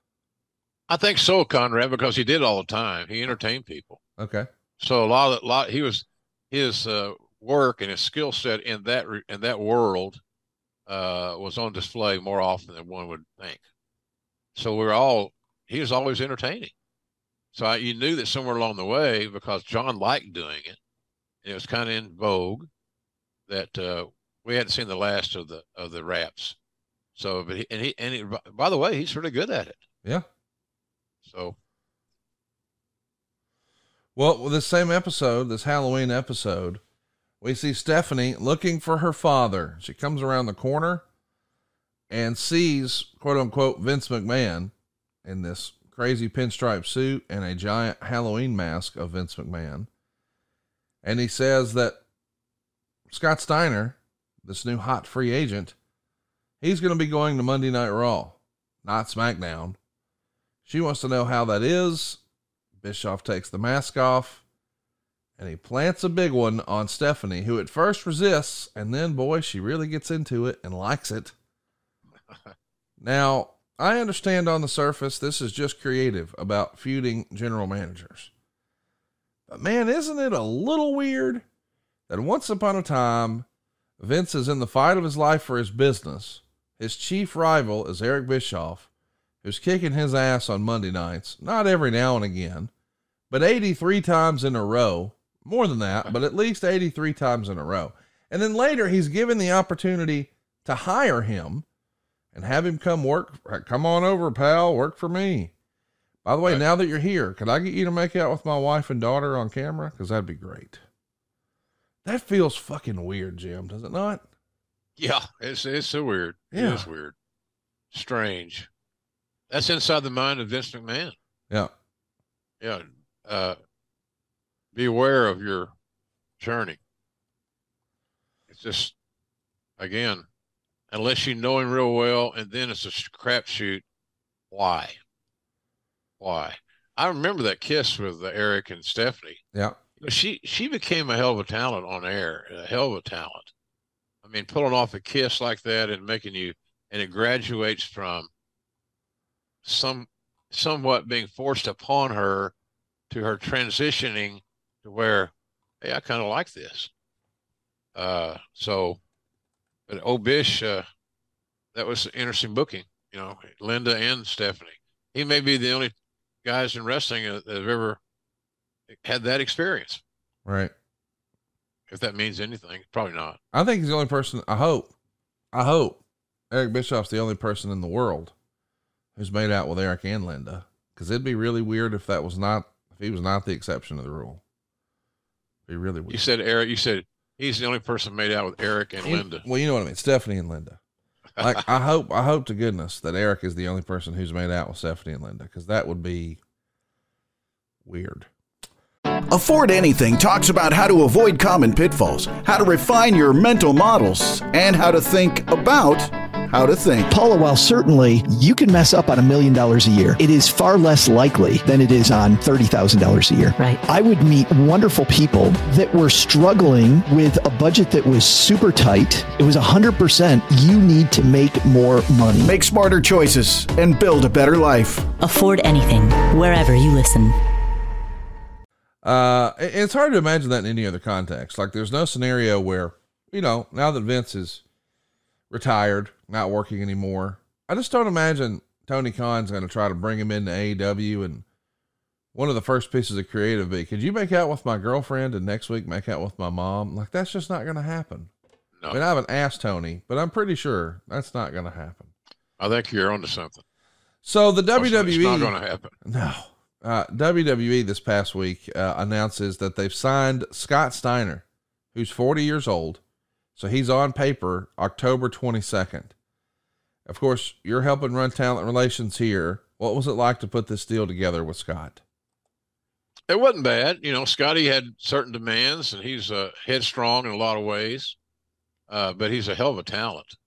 I think so, Conrad, because he did all the time. He entertained people. Okay. So a lot of lot he was his uh, work and his skill set in that in that world uh, was on display more often than one would think. So we're all he was always entertaining. So I, you knew that somewhere along the way, because John liked doing it, and it was kind of in vogue that uh, we hadn't seen the last of the of the raps. So, but he, and he and he, by the way, he's really good at it. Yeah. So, well, this same episode, this Halloween episode, we see Stephanie looking for her father. She comes around the corner and sees quote unquote Vince McMahon in this crazy pinstripe suit and a giant Halloween mask of Vince McMahon. And he says that Scott Steiner, this new hot free agent, he's going to be going to Monday Night Raw, not SmackDown. She wants to know how that is. Bischoff takes the mask off and he plants a big one on Stephanie, who at first resists, and then, boy, she really gets into it and likes it. now, I understand on the surface this is just creative about feuding general managers. But man, isn't it a little weird that once upon a time, Vince is in the fight of his life for his business. His chief rival is Eric Bischoff, who's kicking his ass on Monday nights, not every now and again, but 83 times in a row. More than that, but at least 83 times in a row. And then later, he's given the opportunity to hire him and have him come work. Come on over, pal, work for me. By the way, Right. now that you're here, could I get you to make out with my wife and daughter on camera? Because that'd be great. That feels fucking weird, Jim, does it not? Yeah, it's it's so weird. Yeah. It is weird. Strange. That's inside the mind of Vince McMahon. Yeah. Yeah. Uh be aware of your journey. It's just again, unless you know him real well and then it's a sh- crapshoot, why? Why? I remember that kiss with uh, Eric and Stephanie. Yeah. She she became a hell of a talent on air, a hell of a talent. I mean, pulling off a kiss like that and making you, and it graduates from some somewhat being forced upon her to her transitioning to where, hey, I kind of like this. Uh, so, but Obish, uh, that was an interesting booking. You know, Linda and Stephanie. He may be the only guys in wrestling that have ever had that experience. Right. If that means anything, probably not. I think he's the only person. I hope. I hope Eric Bischoff's the only person in the world who's made out with Eric and Linda. Because it'd be really weird if that was not if he was not the exception to the rule. Be really weird. You said Eric. You said he's the only person made out with Eric and Linda. Well, you know what I mean. Stephanie and Linda. Like I hope, I hope to goodness that Eric is the only person who's made out with Stephanie and Linda, because that would be weird. Afford Anything talks about how to avoid common pitfalls, how to refine your mental models, and how to think about how to think. Paula, while certainly you can mess up on a million dollars a year, it is far less likely than it is on $30,000 a year. Right. I would meet wonderful people that were struggling with a budget that was super tight. It was 100% you need to make more money. Make smarter choices and build a better life. Afford anything, wherever you listen. Uh, it's hard to imagine that in any other context. Like, there's no scenario where, you know, now that Vince is retired, not working anymore, I just don't imagine Tony Khan's going to try to bring him into AEW. And one of the first pieces of creative be, could you make out with my girlfriend and next week make out with my mom? Like, that's just not going to happen. No, I mean, I haven't asked Tony, but I'm pretty sure that's not going to happen. I think you're onto something. So the It's not WWE, going to happen. no. Uh, WWE this past week uh, announces that they've signed Scott Steiner, who's 40 years old. So he's on paper October 22nd. Of course, you're helping run talent relations here. What was it like to put this deal together with Scott? It wasn't bad. You know, Scotty had certain demands, and he's uh, headstrong in a lot of ways, uh, but he's a hell of a talent.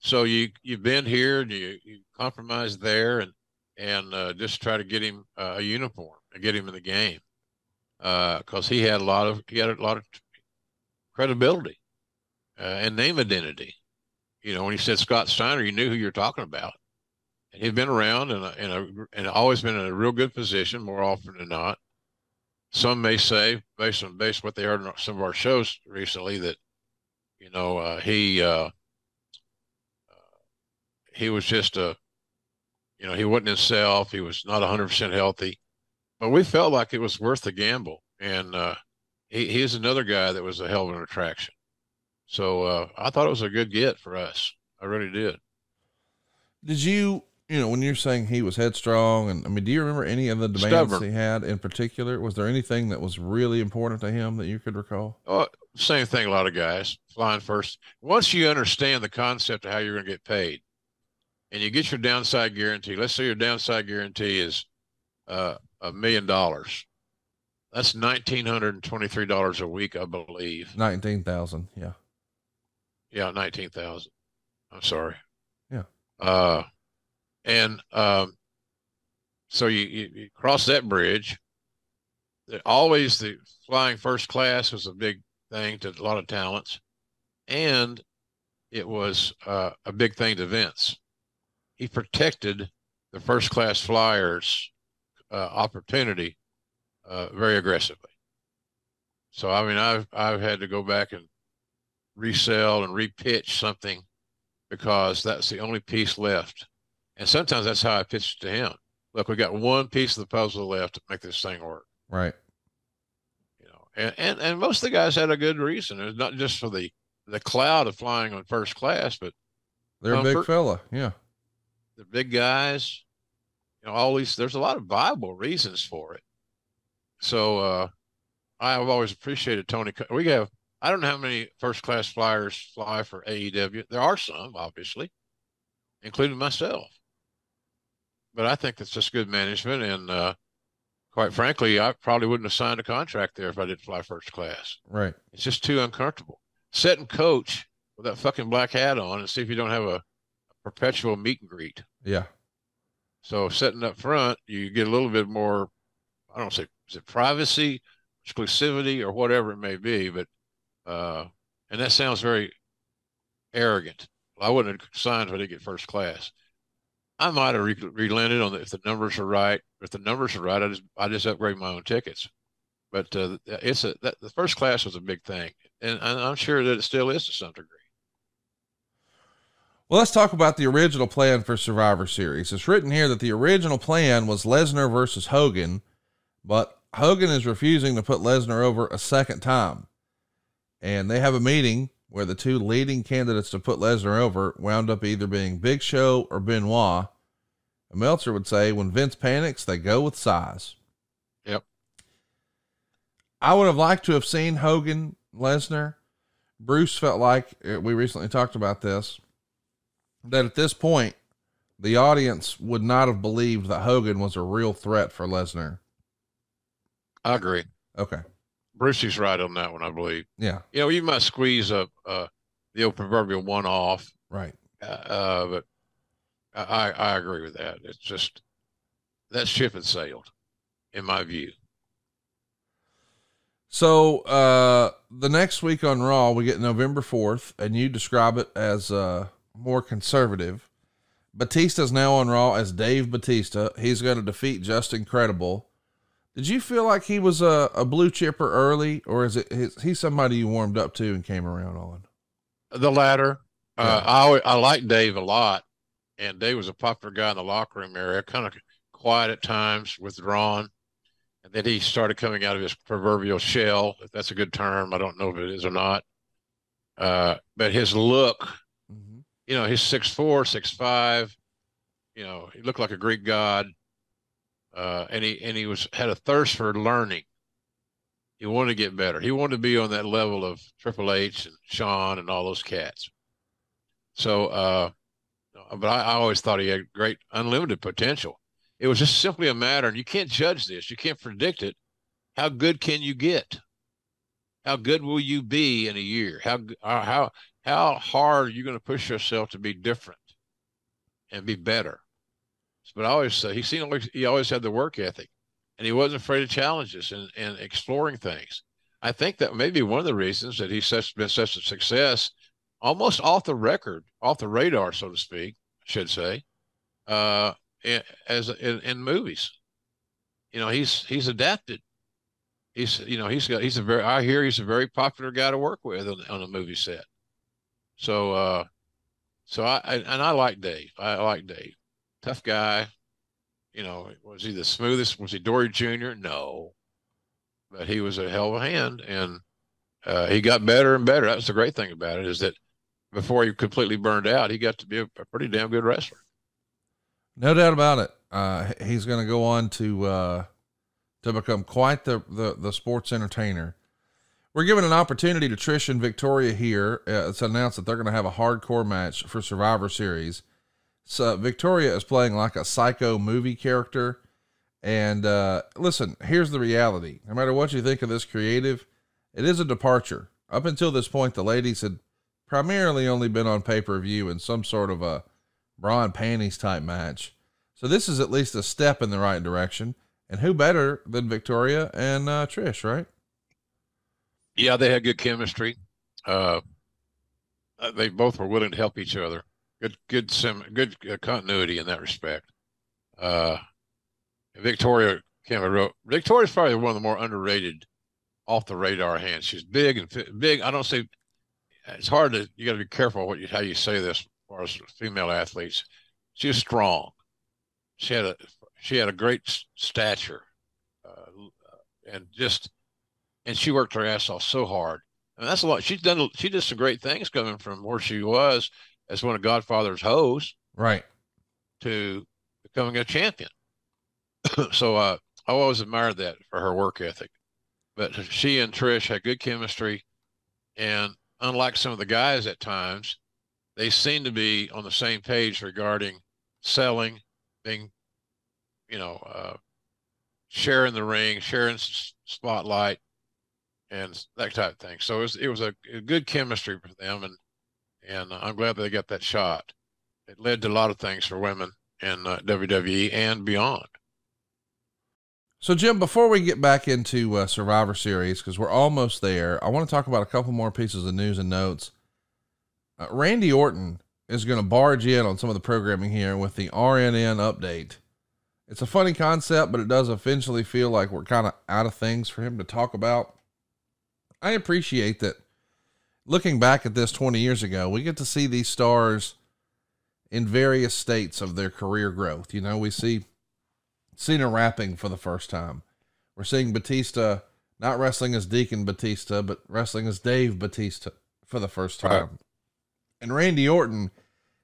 So you you've been here and you, you compromise there, and and uh, just try to get him uh, a uniform and get him in the game, because he had a lot of he had a lot of credibility uh, and name identity. You know, when he said Scott Steiner, you knew who you're talking about, and he'd been around and and a, and always been in a real good position more often than not some may say, based on based on what they heard in some of our shows recently, that you know uh, he uh, uh, he was just a you know he wasn't himself. He was not hundred percent healthy, but we felt like it was worth the gamble, and uh, he he's another guy that was a hell of an attraction. So uh, I thought it was a good get for us. I really did. Did you, you know, when you're saying he was headstrong, and I mean, do you remember any of the demands Stubborn. he had in particular? Was there anything that was really important to him that you could recall? Oh, same thing. A lot of guys flying first. Once you understand the concept of how you're going to get paid, and you get your downside guarantee. Let's say your downside guarantee is uh, a million dollars. That's nineteen hundred and twenty-three dollars a week, I believe. 19,000. Yeah. Yeah, nineteen thousand. I'm sorry. Yeah. Uh, and um, so you, you, you cross that bridge. Always the flying first class was a big thing to a lot of talents, and it was uh, a big thing to Vince. He protected the first class flyers' uh, opportunity uh, very aggressively. So I mean, I've I've had to go back and resell and repitch something because that's the only piece left. And sometimes that's how I pitch it to him. Look, we got one piece of the puzzle left to make this thing work. Right. You know, and and, and most of the guys had a good reason. It's not just for the the cloud of flying on first class, but They're a big fella. Yeah. the big guys, You know, all these there's a lot of viable reasons for it. So uh, I've always appreciated Tony. We have I don't know how many first class flyers fly for AEW. There are some, obviously, including myself. But I think it's just good management, and uh, quite frankly, I probably wouldn't have signed a contract there if I didn't fly first class. Right. It's just too uncomfortable. Sit and coach with that fucking black hat on and see if you don't have a, a perpetual meet and greet. Yeah. So sitting up front, you get a little bit more, I don't say, is it privacy, exclusivity, or whatever it may be, but, uh, and that sounds very arrogant. I wouldn't have signed if I get first class. I might have re- relented on the, if the numbers are right. If the numbers are right, I just I just upgrade my own tickets. But uh, it's a that, the first class was a big thing, and, and I'm sure that it still is to some degree. Well, let's talk about the original plan for Survivor Series. It's written here that the original plan was Lesnar versus Hogan, but Hogan is refusing to put Lesnar over a second time. And they have a meeting where the two leading candidates to put Lesnar over wound up either being Big Show or Benoit. And Meltzer would say when Vince panics, they go with size. Yep. I would have liked to have seen Hogan Lesnar. Bruce felt like uh, we recently talked about this that at this point, the audience would not have believed that Hogan was a real threat for Lesnar. I agree. Okay. Brucey's right on that one, I believe. Yeah. You know, you might squeeze a, uh, the old proverbial one off, Right. uh, uh, but I, I agree with that. It's just that ship had sailed, in my view. So uh the next week on Raw, we get November 4th, and you describe it as uh more conservative. Batista's now on Raw as Dave Batista. He's going to defeat Justin Credible. Did you feel like he was a, a blue chipper early, or is it is he somebody you warmed up to and came around on? The latter. Uh, I I like Dave a lot, and Dave was a popular guy in the locker room area, kind of quiet at times, withdrawn, and then he started coming out of his proverbial shell, if that's a good term. I don't know if it is or not. Uh, but his look, Mm-hmm. you know, he's six four, six five. You know, he looked like a Greek god, uh, and he and he was had a thirst for learning. He wanted to get better. He wanted to be on that level of Triple H and Shawn and all those cats. So, uh, but I, I always thought he had great unlimited potential. It was just simply a matter, and you can't judge this. You can't predict it. How good can you get? How good will you be in a year? How uh, how how hard are you going to push yourself to be different and be better? But I always say he seemed like he always had the work ethic, and he wasn't afraid of challenges and, and exploring things. I think that may be one of the reasons that he's such been such a success, almost off the record, off the radar, so to speak, I should say, uh, in, as in, in movies. You know, he's he's adapted. He's you know he's got he's a very I hear he's a very popular guy to work with on, on a movie set. So uh, so I, I and I like Dave. I like Dave, tough guy. You know, was he the smoothest? Was he Dory Jr.? No, but he was a hell of a hand, and uh, he got better and better. That's the great thing about it is that before he completely burned out, he got to be a, a pretty damn good wrestler. No doubt about it. Uh, he's going to go on to uh, to become quite the, the the sports entertainer. We're given an opportunity to Trish and Victoria here. Uh, it's announced that they're going to have a hardcore match for Survivor Series. So Victoria is playing like a psycho movie character. And uh, listen, here's the reality. No matter what you think of this creative, it is a departure. Up until this point, the ladies had primarily only been on pay per view in some sort of a bra and panties type match. So this is at least a step in the right direction. And who better than Victoria and uh, Trish, right? Yeah, they had good chemistry. Uh, uh, they both were willing to help each other. Good, good, sim, good uh, continuity in that respect. Uh, Victoria real. Victoria's probably one of the more underrated, off the radar hands. She's big and big. I don't say. It's hard to. You got to be careful what you how you say this as far as female athletes. She was strong. She had a she had a great stature, uh, and just and she worked her ass off so hard. And that's a lot. She's done. She did some great things coming from where she was as one of Godfather's hoes Right. to becoming a champion. so uh, I always admired that for her work ethic. But she and Trish had good chemistry, and unlike some of the guys at times, they seem to be on the same page regarding selling, being, you know, uh, sharing the ring, sharing spotlight, and that type of thing. So it was it was a, a good chemistry for them, and and I'm glad they got that shot. It led to a lot of things for women in uh, WWE and beyond. So, Jim, before we get back into uh, Survivor Series, because we're almost there, I want to talk about a couple more pieces of news and notes. Uh, Randy Orton is going to barge in on some of the programming here with the RNN update. It's a funny concept, but it does eventually feel like we're kind of out of things for him to talk about. I appreciate that looking back at this 20 years ago, we get to see these stars in various states of their career growth. You know, we see Cena rapping for the first time. We're seeing Batista not wrestling as Deacon Batista, but wrestling as Dave Batista for the first time. Right. And Randy Orton,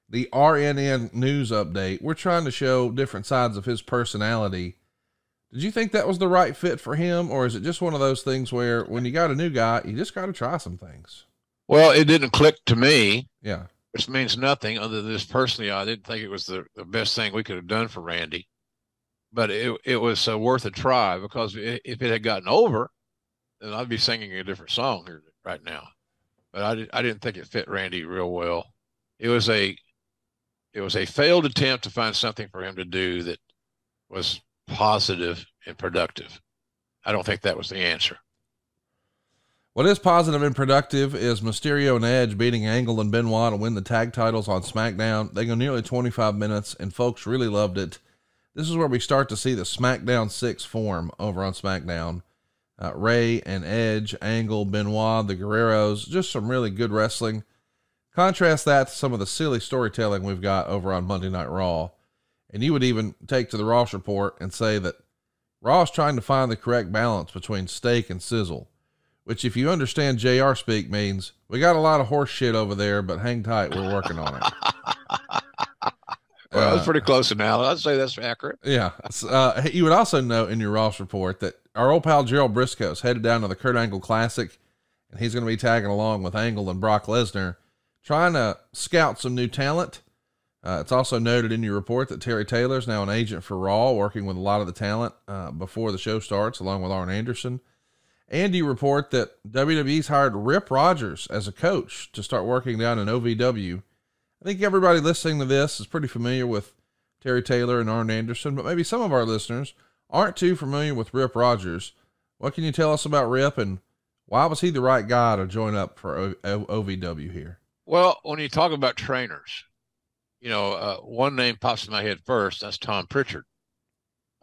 the RNN news update, we're trying to show different sides of his personality. Did you think that was the right fit for him, or is it just one of those things where when you got a new guy, you just got to try some things? Well, it didn't click to me. Yeah. Which means nothing other than this personally, I didn't think it was the, the best thing we could have done for Randy but it it was uh, worth a try because if it had gotten over, then I'd be singing a different song here right now. But I did, I didn't think it fit Randy real well. It was a it was a failed attempt to find something for him to do that was positive and productive. I don't think that was the answer. What is positive and productive is Mysterio and Edge beating Angle and Benoit to win the tag titles on SmackDown. They go nearly 25 minutes, and folks really loved it. This is where we start to see the SmackDown 6 form over on SmackDown. Uh, Rey and Edge, Angle, Benoit, the Guerreros, just some really good wrestling. Contrast that to some of the silly storytelling we've got over on Monday Night Raw. And you would even take to the Ross report and say that Raw is trying to find the correct balance between steak and sizzle, which, if you understand JR speak, means we got a lot of horse shit over there, but hang tight, we're working on it. Well, that's pretty close now. I'd say that's accurate. Yeah. Uh, you would also note in your Ross report that our old pal Gerald Brisco is headed down to the Kurt Angle Classic, and he's going to be tagging along with Angle and Brock Lesnar, trying to scout some new talent. Uh, it's also noted in your report that Terry Taylor is now an agent for Raw, working with a lot of the talent uh, before the show starts, along with Arn Anderson. And you report that WWE's hired Rip Rogers as a coach to start working down in OVW I think everybody listening to this is pretty familiar with Terry Taylor and Arn Anderson, but maybe some of our listeners aren't too familiar with Rip Rogers. What can you tell us about Rip and why was he the right guy to join up for OVW here? Well, when you talk about trainers, you know, uh, one name pops in my head first. That's Tom Prichard,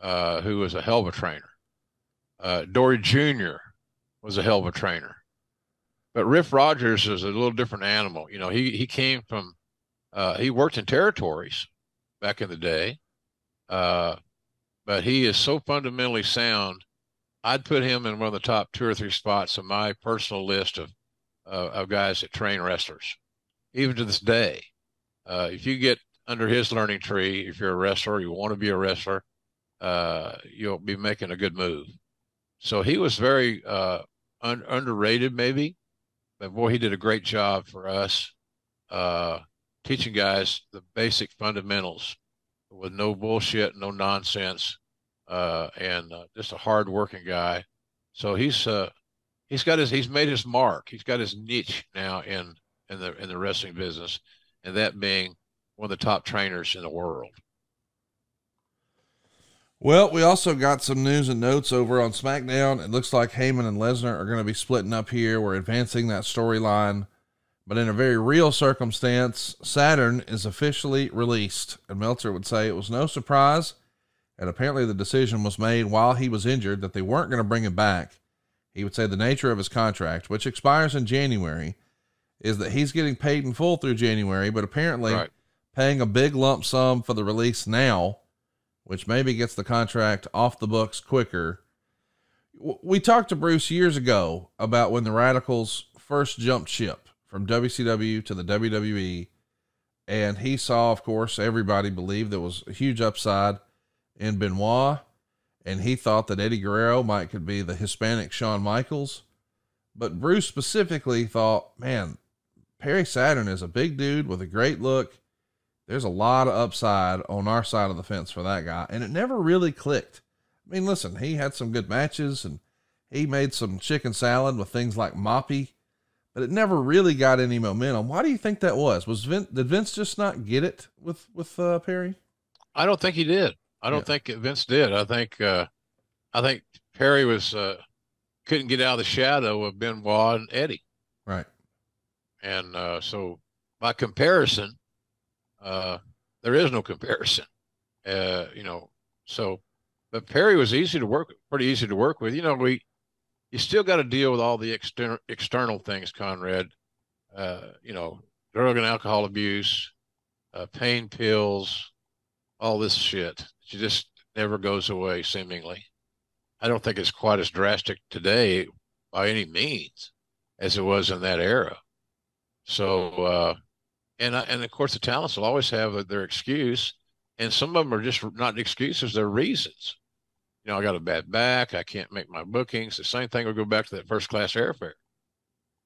uh, who was a hell of a trainer. Uh, Dory Jr. was a hell of a trainer. But Rip Rogers is a little different animal. You know, he, he came from uh, he worked in territories back in the day, uh, but he is so fundamentally sound. I'd put him in one of the top two or three spots on my personal list of uh, of guys that train wrestlers, even to this day. Uh, if you get under his learning tree, if you're a wrestler, you want to be a wrestler, uh, you'll be making a good move. So he was very uh, un- underrated, maybe, but boy, he did a great job for us. Uh, teaching guys the basic fundamentals with no bullshit, no nonsense, uh, and uh, just a hard working guy. So he's uh, he's got his he's made his mark. He's got his niche now in in the in the wrestling business, and that being one of the top trainers in the world. Well, we also got some news and notes over on SmackDown. It looks like Heyman and Lesnar are going to be splitting up here. We're advancing that storyline. But in a very real circumstance, Saturn is officially released, and Meltzer would say it was no surprise. And apparently, the decision was made while he was injured that they weren't going to bring him back. He would say the nature of his contract, which expires in January, is that he's getting paid in full through January, but apparently right. paying a big lump sum for the release now, which maybe gets the contract off the books quicker. We talked to Bruce years ago about when the Radicals first jumped ship from WCW to the WWE. And he saw, of course, everybody believed there was a huge upside in Benoit. and he thought that Eddie Guerrero might could be the Hispanic Shawn Michaels. But Bruce specifically thought, man, Perry Saturn is a big dude with a great look. There's a lot of upside on our side of the fence for that guy. And it never really clicked. I mean, listen, he had some good matches and he made some chicken salad with things like Moppy, but it never really got any momentum. Why do you think that was? Was Vince, did Vince just not get it with, with uh, Perry? I don't think he did. I don't yeah. think Vince did. I think, uh, I think Perry was, uh, couldn't get out of the shadow of Benoit and Eddie. Right. And uh, so by comparison, uh, there is no comparison. Uh, you know, so but Perry was easy to work, pretty easy to work with. You know, we you still got to deal with all the external external things, Conrad. Uh, you know, drug and alcohol abuse, uh, pain pills, all this shit. It just never goes away, seemingly. I don't think it's quite as drastic today by any means as it was in that era. So, uh, and and of course, the talents will always have their excuse, and some of them are just not excuses; they're reasons. You know, I got a bad back. I can't make my bookings. The same thing will go back to that first class airfare.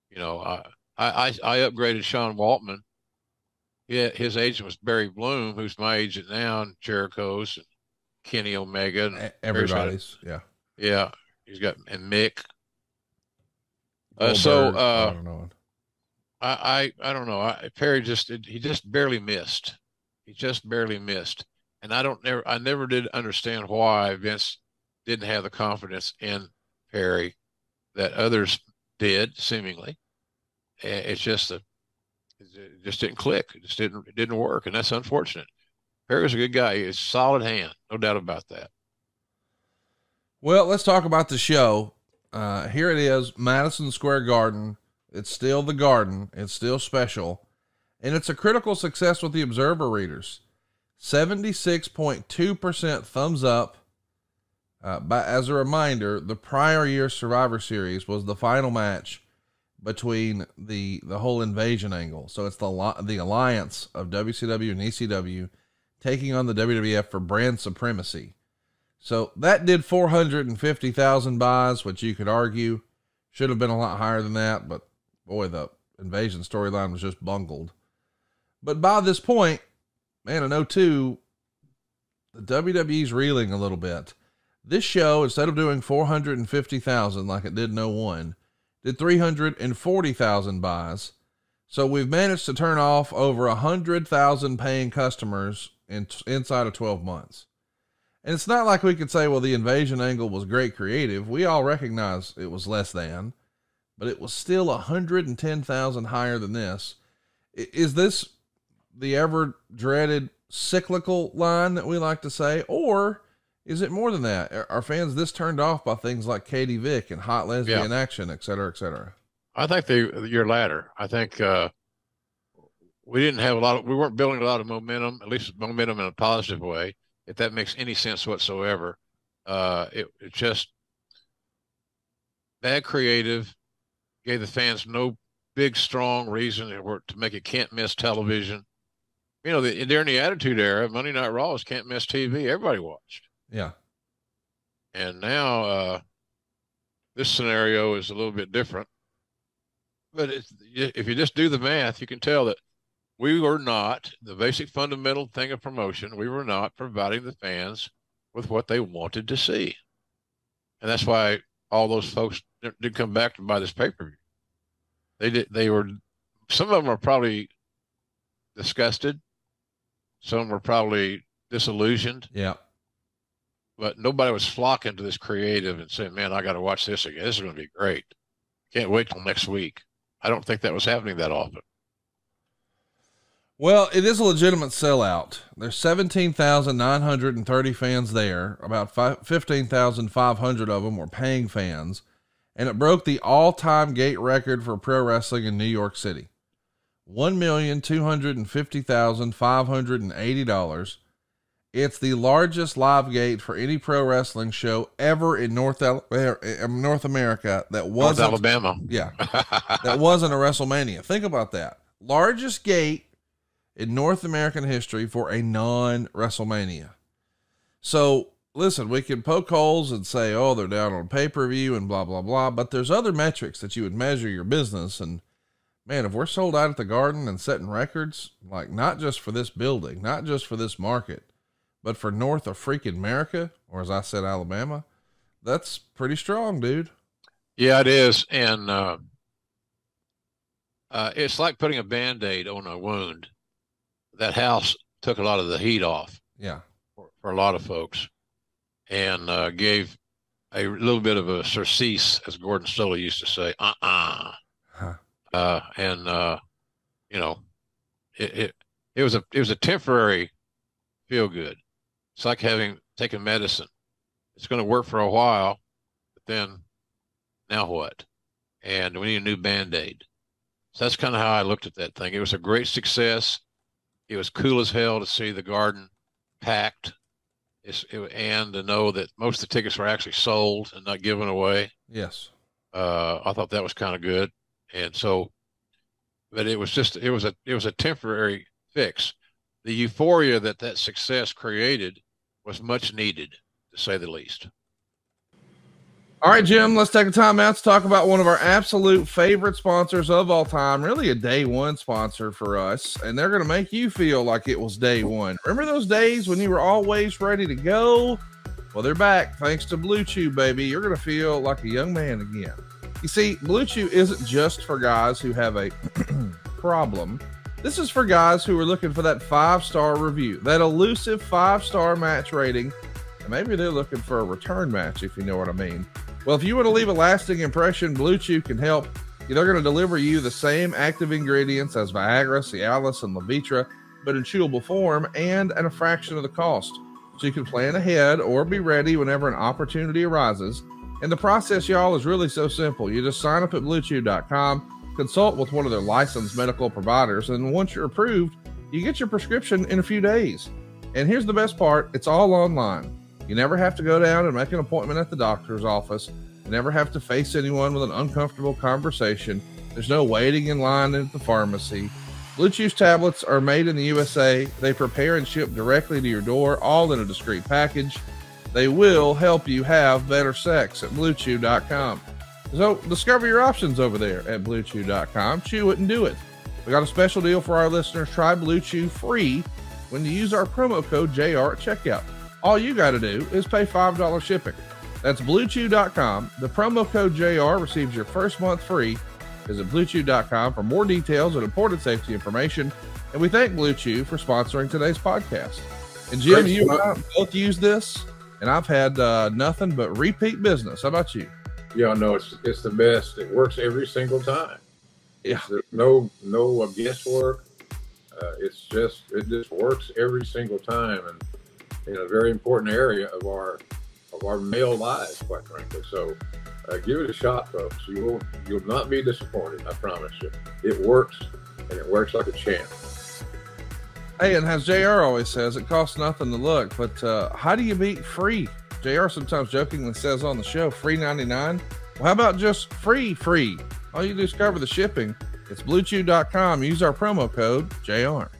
You know, I I I upgraded Sean Waltman. Yeah, his agent was Barry Bloom, who's my agent now, and Jericho's and Kenny Omega. And Everybody's, yeah, yeah. He's got and Mick. Uh, so uh, I. I, I, don't know. I, Perry just he just barely missed. He just barely missed, and I don't never I never did understand why Vince didn't have the confidence in Perry that others did seemingly. It's just a it just didn't click. It just didn't it didn't work, and that's unfortunate. Perry was a good guy. He's a solid hand, no doubt about that. Well, let's talk about the show. Uh, here it is, Madison Square Garden. It's still the garden. It's still special. And it's a critical success with the Observer readers. 76.2% thumbs up. Uh, but as a reminder, the prior year Survivor Series was the final match between the the whole invasion angle. So it's the the alliance of WCW and ECW taking on the WWF for brand supremacy. So that did 450,000 buys, which you could argue should have been a lot higher than that, but boy, the invasion storyline was just bungled. But by this point, man, in 02, the WWE's reeling a little bit. This show, instead of doing 450,000 like it did in 01, did 340,000 buys. So we've managed to turn off over 100,000 paying customers in, inside of 12 months. And it's not like we could say, well, the invasion angle was great creative. We all recognize it was less than but it was still 110,000 higher than this. Is this the ever dreaded cyclical line that we like to say, or is it more than that? Are fans this turned off by things like Katie Vick and hot lesbian yeah. action, et cetera, et cetera? I think the your latter. I think uh, we didn't have a lot of, we weren't building a lot of momentum, at least momentum in a positive way, if that makes any sense whatsoever. Uh, it, it just bad creative, gave the fans no big, strong reason to make it can't miss television. You know, the, during the Attitude Era, Monday Night Raw was can't miss TV. Everybody watched. Yeah. And now uh, this scenario is a little bit different. But if you just do the math, you can tell that we were not the basic fundamental thing of promotion. We were not providing the fans with what they wanted to see, and that's why all those folks did come back to buy this pay per view. They did. They were. Some of them are probably disgusted. Some were probably disillusioned. Yeah. But nobody was flocking to this creative and saying, "Man, I got to watch this again. This is going to be great. Can't wait till next week." I don't think that was happening that often. Well, it is a legitimate sellout. There's 17,930 fans there. About 15,500 of them were paying fans and it broke the all time gate record for pro wrestling in New York City $1,250,580. It's the largest live gate for any pro wrestling show ever in North er, um, North America that wasn't North Alabama. Yeah. that wasn't a WrestleMania. Think about that. Largest gate in North American history for a non WrestleMania. So listen, we can poke holes and say, oh, they're down on pay per view and blah, blah, blah. But there's other metrics that you would measure your business. And man, if we're sold out at the garden and setting records, like not just for this building, not just for this market, but for North of freaking America, or as I said, Alabama, that's pretty strong, dude. Yeah, it is. And, uh, uh, it's like putting a band aid on a wound. That house took a lot of the heat off. Yeah. For, for a lot of folks and uh, gave a little bit of a surcease, as Gordon Solie used to say, uh-uh. Huh. Uh, and, uh, you know, it, it, it was a, it was a temporary feel good. It's like having taken medicine. It's going to work for a while, but then now what? And we need a new band-aid. So that's kind of how I looked at that thing. It was a great success. It was cool as hell to see the garden packed it's, it, and to know that most of the tickets were actually sold and not given away. Yes. Uh, I thought that was kind of good. And so, but it was just, it was a, it was a temporary fix. The euphoria that that success created was much needed to say the least. All right, Jim, let's take a time out to talk about one of our absolute favorite sponsors of all time, really a day one sponsor for us. And they're going to make you feel like it was day one. Remember those days when you were always ready to go? Well, they're back thanks to Blue Chew, baby. You're going to feel like a young man again. You see, Blue Chew isn't just for guys who have a problem. This is for guys who are looking for that five star review, that elusive five star match rating. And maybe they're looking for a return match, if you know what I mean. Well, if you want to leave a lasting impression, Blue Chew can help. They're going to deliver you the same active ingredients as Viagra, Cialis, and Levitra, but in chewable form and at a fraction of the cost. So you can plan ahead or be ready whenever an opportunity arises. And the process, y'all, is really so simple. You just sign up at bluechew.com, consult with one of their licensed medical providers, and once you're approved, you get your prescription in a few days. And here's the best part it's all online. You never have to go down and make an appointment at the doctor's office. You never have to face anyone with an uncomfortable conversation. There's no waiting in line at the pharmacy. Blue Chew tablets are made in the USA. They prepare and ship directly to your door, all in a discreet package. They will help you have better sex at bluechew.com. So discover your options over there at bluechew.com. Chew it and do it. We got a special deal for our listeners. Try Blue Chew free when you use our promo code JR at checkout. All you got to do is pay $5 shipping. That's bluechew.com. The promo code JR receives your first month free. Visit bluechew.com for more details and important safety information. And we thank Blue Chew for sponsoring today's podcast. And Jim, Great you and I both use this, and I've had uh, nothing but repeat business. How about you? Yeah, no, it's it's the best. It works every single time. Yeah, There's no no guesswork. Uh, it's just it just works every single time, and in a very important area of our of our male lives, quite frankly. So uh, give it a shot, folks. You will you'll not be disappointed. I promise you. It works, and it works like a champ. Hey, and as Jr. always says, it costs nothing to look. But uh, how do you beat free? Jr. sometimes jokingly says on the show, free ninety nine. Well, how about just free free? All you do is cover the shipping. It's bluechew.com. Use our promo code JR.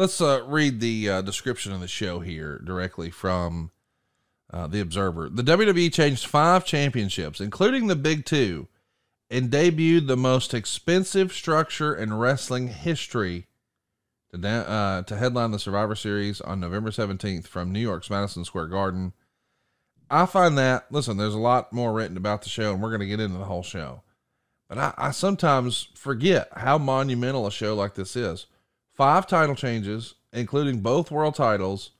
Let's uh, read the uh, description of the show here directly from uh, the Observer. The WWE changed five championships, including the Big Two, and debuted the most expensive structure in wrestling history to, da- uh, to headline the Survivor Series on November 17th from New York's Madison Square Garden. I find that, listen, there's a lot more written about the show, and we're going to get into the whole show. But I, I sometimes forget how monumental a show like this is five title changes, including both world titles.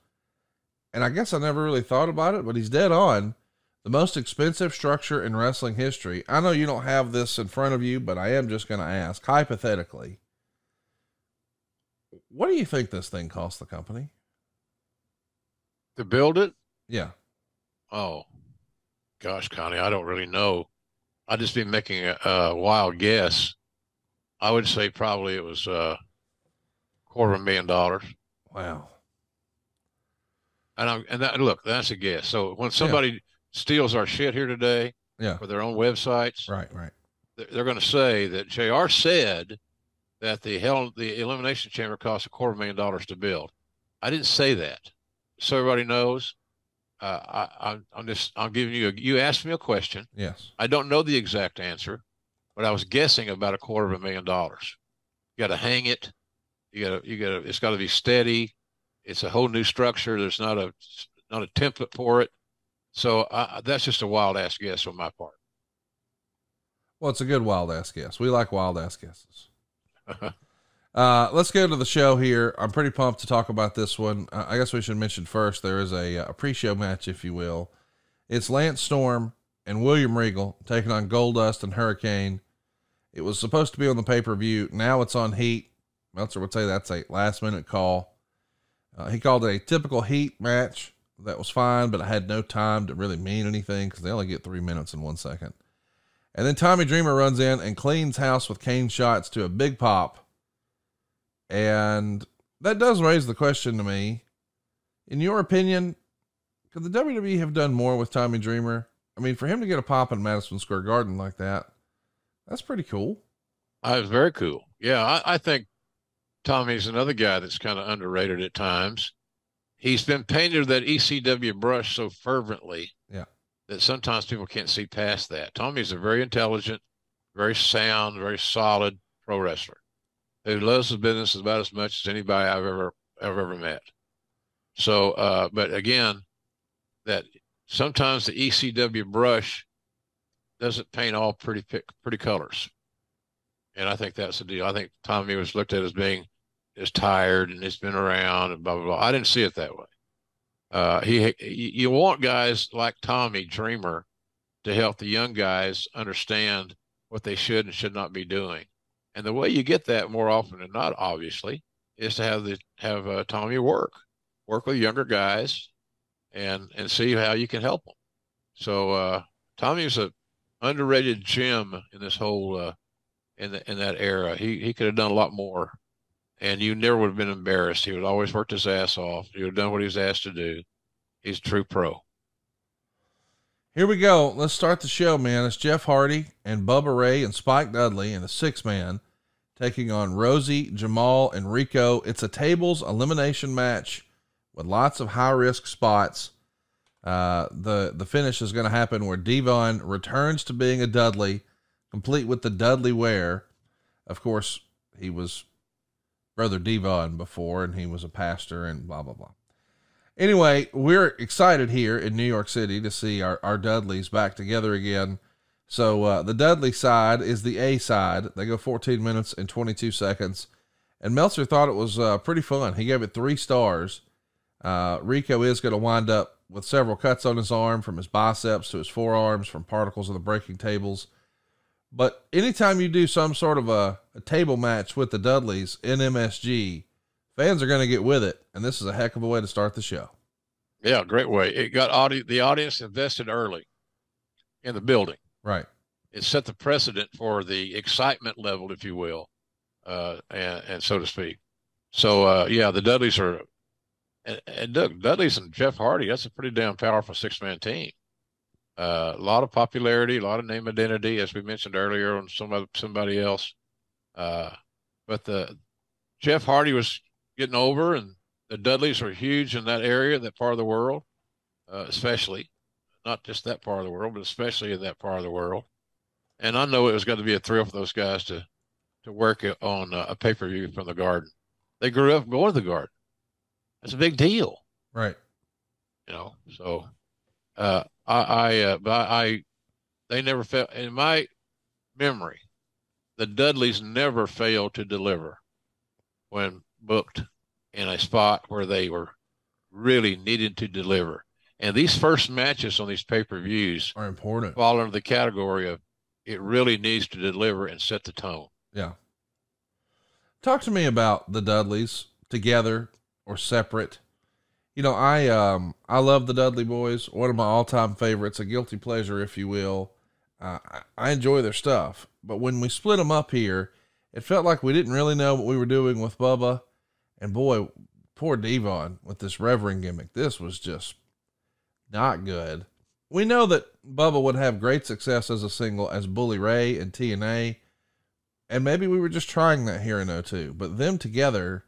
And I guess I never really thought about it, but he's dead on. The most expensive structure in wrestling history. I know you don't have this in front of you, but I am just going to ask hypothetically. What do you think this thing cost the company? To build it? Yeah. Oh, gosh, Connie, I don't really know. I'd just be making a, a wild guess. I would say probably it was uh, quarter of a million dollars. Wow. And I and that look, that's a guess. So when somebody yeah. steals our shit here today, yeah, for their own websites, right, right, they're, they're going to say that Jr. said that the hell the elimination chamber cost a quarter million dollars to build. I didn't say that, so everybody knows. uh, I, I'm just I'm giving you a, you asked me a question. Yes. I don't know the exact answer, but I was guessing about a quarter of a million dollars. You got to hang it. You got to you got to. It's got to be steady. It's a whole new structure. There's not a not a template for it. So uh, that's just a wild ass guess on my part. Well, it's a good wild ass guess. We like wild ass guesses. uh, let's go to the show here. I'm pretty pumped to talk about this one. Uh, I guess we should mention first there is a, a pre-show match, if you will. It's Lance Storm and William Regal taking on Goldust and Hurricane. It was supposed to be on the pay per view. Now it's on Heat. Meltzer would say that's a last minute call. Uh, he called it a typical Heat match. That was fine, but I had no time to really mean anything because they only get three minutes in one second. And then Tommy Dreamer runs in and cleans house with cane shots to a big pop. And that does raise the question to me. In your opinion, could the WWE have done more with Tommy Dreamer? I mean, for him to get a pop in Madison Square Garden like that, that's pretty cool. I was very cool. Yeah, I, I think Tommy's another guy that's kind of underrated at times. He's been painted that ECW brush so fervently Yeah. that sometimes people can't see past that. Tommy's a very intelligent, very sound, very solid pro wrestler who loves his business about as much as anybody I've ever ever ever met. So, uh, but again, that sometimes the ECW brush doesn't paint all pretty pretty colors, and I think that's the deal. I think Tommy was looked at as being is tired and it's been around and blah blah blah. I didn't see it that way. Uh, he you want guys like Tommy Dreamer to help the young guys understand what they should and should not be doing. And the way you get that more often than not, obviously, is to have the have uh, Tommy work, work with younger guys, and and see how you can help them. So uh, Tommy's a underrated gem in this whole uh, in the, in that era. He he could have done a lot more, and you never would have been embarrassed. He would always worked his ass off. He would have done what he was asked to do. He's a true pro. Here we go. Let's start the show, man. It's Jeff Hardy and Bubba Ray and Spike Dudley and a six man taking on Rosey, Jamal, and Rico. It's a tables elimination match with lots of high risk spots. Uh, the the finish is going to happen where Devon returns to being a Dudley, complete with the Dudley wear. Of course, he was brother Devon before, and he was a pastor, and blah blah blah. Anyway, we're excited here in New York City to see our, our Dudleys back together again. So uh, the Dudley side is the A side. They go 14 minutes and 22 seconds. And Meltzer thought it was uh, pretty fun. He gave it three stars. Uh, Rico is going to wind up with several cuts on his arm from his biceps to his forearms from particles of the breaking tables. But anytime you do some sort of a, a table match with the Dudleys in MSG, fans are going to get with it. And this is a heck of a way to start the show. Yeah, great way. It got audi- the audience invested early in the building. Right. It set the precedent for the excitement level, if you will, uh, and, and so to speak. So, uh, yeah, the Dudleys are, and, and Doug, Dudleys and Jeff Hardy, that's a pretty damn powerful six man team. Uh, a lot of popularity, a lot of name identity, as we mentioned earlier on some somebody else. Uh, but the Jeff Hardy was getting over, and the Dudleys were huge in that area, that part of the world, uh, especially not just that part of the world, but especially in that part of the world. And I know it was going to be a thrill for those guys to to work on a pay per view from the Garden. They grew up going to the Garden. That's a big deal, Right. you know. So, uh, I, I, uh, I, they never felt in my memory, the Dudleys never failed to deliver when booked in a spot where they were really needed to deliver. And these first matches on these pay per views Are important. fall under the category of it really needs to deliver and set the tone. Yeah. Talk to me about the Dudleys together or separate. You know, I um I love the Dudley Boys. One of my all time favorites, a guilty pleasure, if you will. Uh, I, I enjoy their stuff, but when we split them up here, it felt like we didn't really know what we were doing with Bubba. And boy, poor Devon with this Reverend gimmick. This was just not good. We know that Bubba would have great success as a single as Bully Ray and TNA. And maybe we were just trying that here in 02, but them together,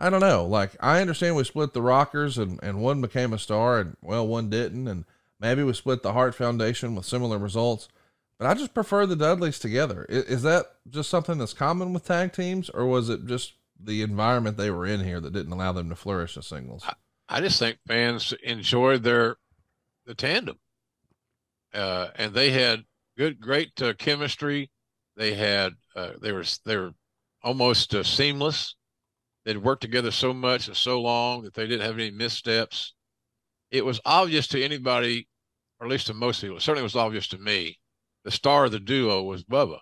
I don't know. Like I understand we split the Rockers and and one became a star and well one didn't and maybe we split the Hart Foundation with similar results. But I just prefer the Dudleys together. Is, is that just something that's common with tag teams, or was it just the environment they were in here that didn't allow them to flourish as singles? I, I just think fans enjoyed their the tandem, uh, and they had good, great uh, chemistry. They had uh, they were they were almost uh, seamless. They'd worked together so much and so long that they didn't have any missteps. It was obvious to anybody, or at least to most people. It certainly was obvious to me. The star of the duo was Bubba.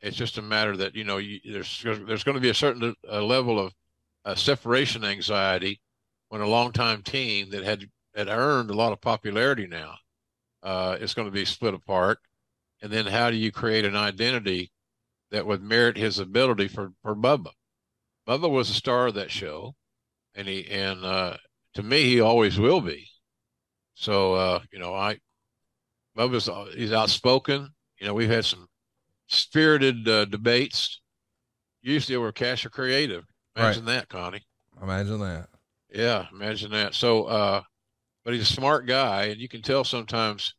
It's just a matter that you know you, there's there's going to be a certain level of uh, separation anxiety when a longtime team that had had earned a lot of popularity now uh, is going to be split apart. And then how do you create an identity that would merit his ability for for Bubba? Bubba was the star of that show, and he and uh, to me he always will be. So uh, you know, I Bubba's he's outspoken. You know, we've had some spirited uh, debates. Usually over cash or creative. Imagine right. that, Connie. Imagine that. Yeah, imagine that. So, uh, but he's a smart guy, and you can tell sometimes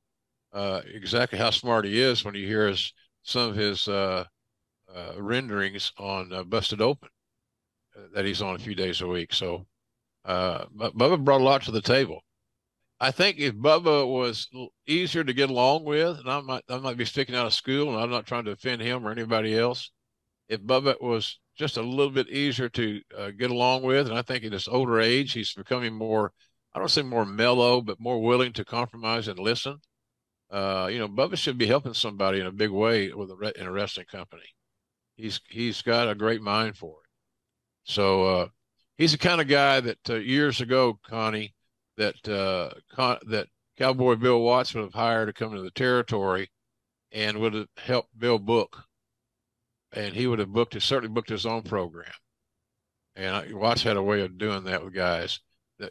uh, exactly how smart he is when you hear his some of his uh, uh, renderings on uh, Busted Open that he's on a few days a week. So, uh, but Bubba brought a lot to the table. I think if Bubba was easier to get along with, and I might I might be sticking out of school, and I'm not trying to offend him or anybody else. If Bubba was just a little bit easier to uh, get along with, and I think in his older age, he's becoming more I don't say more mellow, but more willing to compromise and listen. Uh, you know, Bubba should be helping somebody in a big way with a in a wrestling company. He's he's got a great mind for it. So uh, he's the kind of guy that uh, years ago, Connie, that uh, Con- that Cowboy Bill Watts would have hired to come into the territory, and would have helped Bill book, and he would have booked certainly booked his own program. And Watts had a way of doing that with guys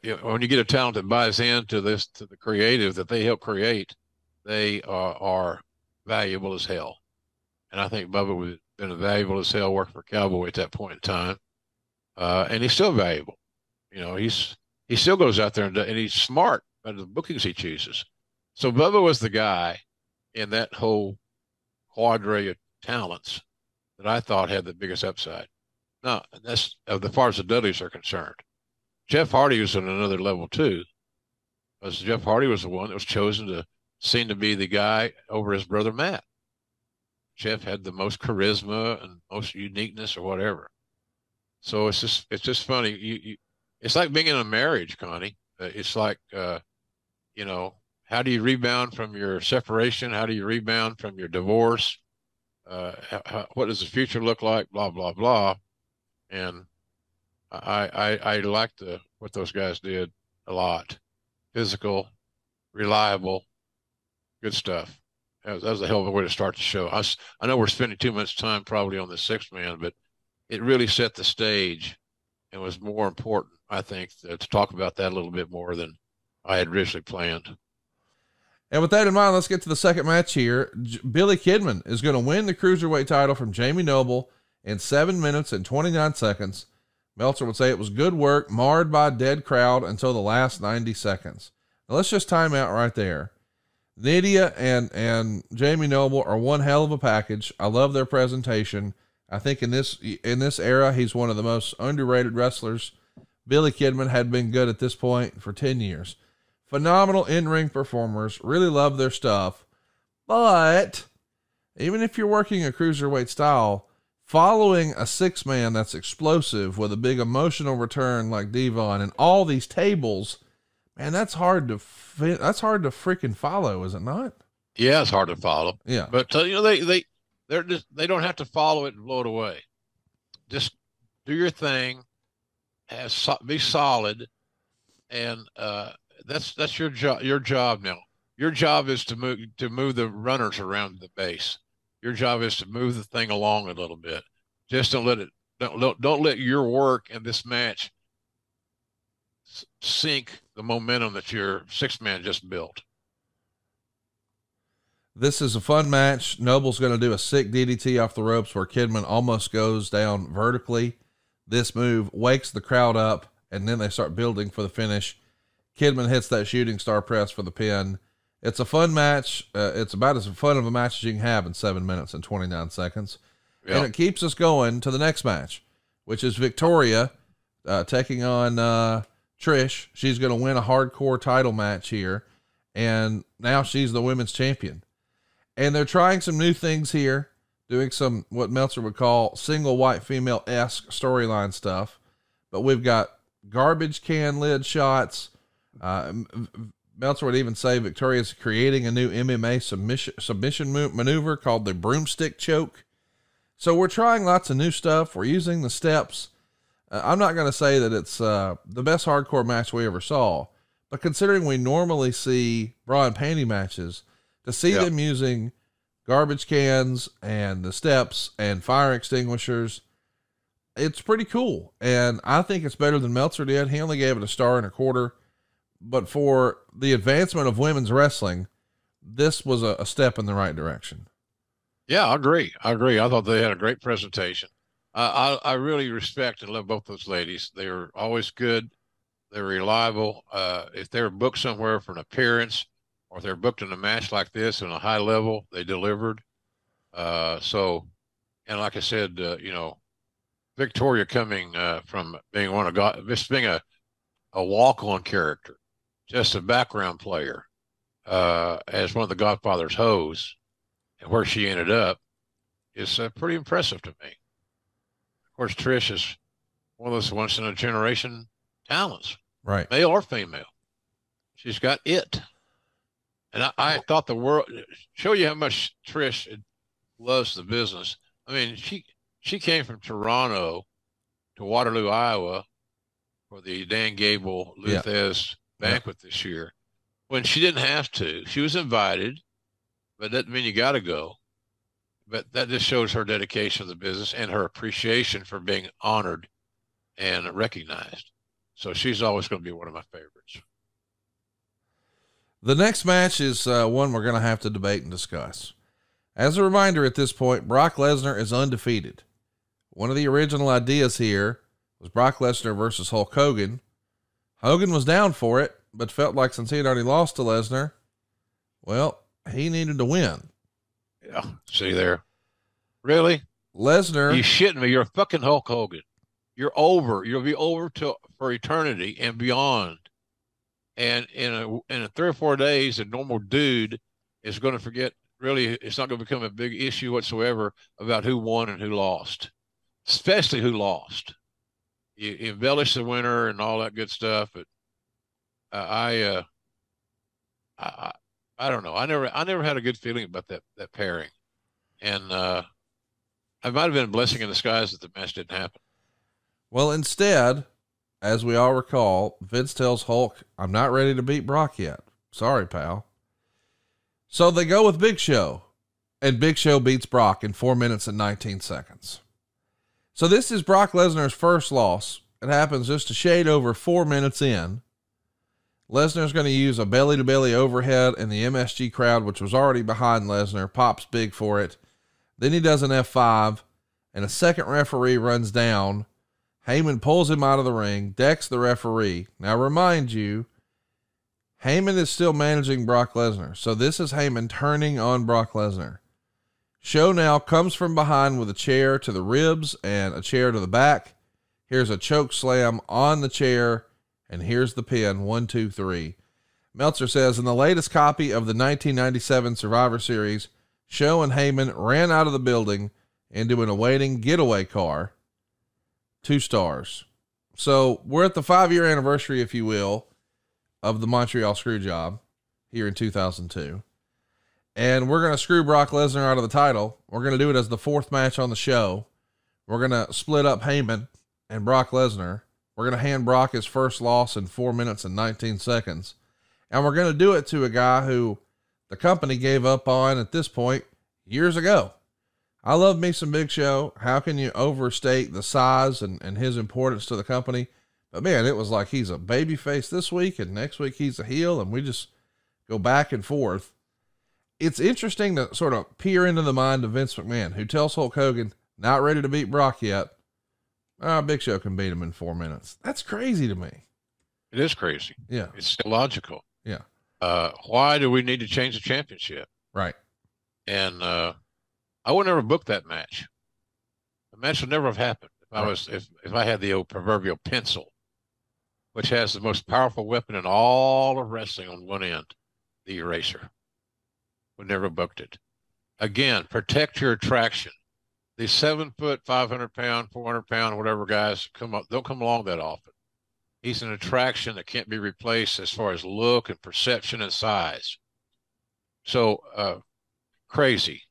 you know, when you get a talent that buys into this to the creative that they help create, they are, are valuable as hell. And I think Bubba would have been valuable as hell working for Cowboy at that point in time, uh, and he's still valuable. You know, he's he still goes out there and, and he's smart about the bookings he chooses. So Bubba was the guy in that whole quadre of talents that I thought had the biggest upside. Now, that's as far as the Dudleys are concerned. Jeff Hardy was on another level too. Because Jeff Hardy was the one that was chosen to seem to be the guy over his brother Matt. Jeff had the most charisma and most uniqueness or whatever. So it's just it's just funny. You, you it's like being in a marriage, Connie. Uh, it's like uh, you know, how do you rebound from your separation? How do you rebound from your divorce? Uh, how, what does the future look like? Blah blah blah. And I I, I like the what those guys did a lot. Physical, reliable, good stuff. That was, that was a hell of a way to start the show. I, I know we're spending too much time probably on the sixth man, but it really set the stage and was more important, I think, to, to talk about that a little bit more than I had originally planned. And with that in mind, let's get to the second match here. J- Billy Kidman is going to win the cruiserweight title from Jamie Noble in seven minutes and 29 seconds Meltzer would say it was good work, marred by dead crowd until the last 90 seconds. Now let's just time out right there. Nidia and and Jamie Noble are one hell of a package. I love their presentation. I think in this in this era, he's one of the most underrated wrestlers. Billy Kidman had been good at this point for 10 years. Phenomenal in-ring performers, really love their stuff. But even if you're working a cruiserweight style, following a six man that's explosive with a big emotional return like Devon and all these tables, man, that's hard to that's hard to freaking follow, is it not? Yeah, it's hard to follow. Yeah, but uh, you know they they they're just they don't have to follow it and blow it away. Just do your thing, be solid, and uh, that's that's your job. Your job now. Your job is to move to move the runners around the base your job is to move the thing along a little bit. Just don't let it don't don't, don't let your work in this match sink the momentum that your six man just built. This is a fun match. Noble's going to do a sick DDT off the ropes where Kidman almost goes down vertically. this move wakes the crowd up, and then they start building for the finish. Kidman hits that shooting star press for the pin. It's a fun match. Uh, it's about as fun of a match as you can have in seven minutes and 29 seconds. Yeah. And it keeps us going to the next match, which is Victoria uh, taking on uh, Trish. She's going to win a hardcore title match here. And now she's the women's champion. And they're trying some new things here, doing some what Meltzer would call single white female esque storyline stuff. But we've got garbage can lid shots. Uh, Meltzer would even say Victoria's creating a new MMA submission submission maneuver called the broomstick choke. So we're trying lots of new stuff. We're using the steps. Uh, I'm not going to say that it's uh, the best hardcore match we ever saw, but considering we normally see bra and panty matches, to see Yeah. them using garbage cans and the steps and fire extinguishers, it's pretty cool. And I think it's better than Meltzer did. He only gave it a star and a quarter. But for the advancement of women's wrestling, this was a, a step in the right direction. Yeah, I agree. I agree. I thought they had a great presentation. Uh, I I really respect and love both those ladies. They were always good. They're reliable. Uh, if they're booked somewhere for an appearance, or they're booked in a match like this on a high level, they delivered. Uh, so, and like I said, uh, you know, Victoria coming uh, from being one of God, just being a a walk on character, just a background player, uh, as one of the Godfather's hoes and where she ended up is uh, pretty impressive to me. Of course, Trish is one of those once in a generation talents, Right. male or female. She's got it. And I, I thought the world show you how much Trish loves the business. I mean, she she came from Toronto to Waterloo, Iowa for the Dan Gable Yeah. Lou Thesz banquet this year when she didn't have to. She was invited, but that doesn't mean you got to go. But that just shows her dedication to the business and her appreciation for being honored and recognized. So she's always going to be one of my favorites. The next match is uh, one we're going to have to debate and discuss. As a reminder, at this point, Brock Lesnar is undefeated. One of the original ideas here was Brock Lesnar versus Hulk Hogan. Hogan was down for it, but felt like since he had already lost to Lesnar, well, he needed to win. Yeah. See there. Really? Lesnar, You shitting me? You're a fucking Hulk Hogan. You're over. You'll be over to for eternity and beyond. And in a in a three or four days, a normal dude is going to forget. Really, it's not going to become a big issue whatsoever about who won and who lost, especially who lost. You, you embellish the winner and all that good stuff, but uh, I, uh, I, I, I don't know. I never, I never had a good feeling about that that pairing, and uh, it might have been a blessing in disguise that the match didn't happen. well, instead, as we all recall, Vince tells Hulk, I'm not ready to beat Brock yet. Sorry, pal. So they go with Big Show, and Big Show beats Brock in four minutes and 19 seconds. So this is Brock Lesnar's first loss. It happens just a shade over four minutes in. Lesnar's going to use a belly to belly overhead, and the MSG crowd, which was already behind Lesnar, pops big for it. Then he does an F5, and a second referee runs down. Heyman pulls him out of the ring, decks the referee. Now, remind you, Heyman is still managing Brock Lesnar. So this is Heyman turning on Brock Lesnar. Show now comes from behind with a chair to the ribs and a chair to the back. Here's a choke slam on the chair, and here's the pin one, two, three. Meltzer says in the latest copy of the 1997 Survivor Series, Show and Heyman ran out of the building into an awaiting getaway car. Two stars. So we're at the five year anniversary, if you will, of the Montreal screw job here in 2002. And we're going to screw Brock Lesnar out of the title. We're going to do it as the fourth match on the show. We're going to split up Heyman and Brock Lesnar. We're going to hand Brock his first loss in four minutes and 19 seconds. And we're going to do it to a guy who the company gave up on at this point years ago. I love me some Big Show. How can you overstate the size and, and his importance to the company? But man, it was like he's a baby face this week and next week he's a heel, and we just go back and forth. It's interesting to sort of peer into the mind of Vince McMahon, who tells Hulk Hogan, not ready to beat Brock yet. Uh, Big Show can beat him in four minutes. That's crazy to me. It is crazy. Yeah. It's illogical. Yeah. Uh, why do we need to change the championship? Right. And uh, I would never book that match. The match would never have happened if I was if if I had the old proverbial pencil, which has the most powerful weapon in all of wrestling on one end, the eraser. Would never have booked it. Again, protect your attraction. These seven foot, five hundred pound, four hundred pound, whatever guys come up don't come along that often. He's an attraction that can't be replaced as far as look and perception and size. So uh, crazy.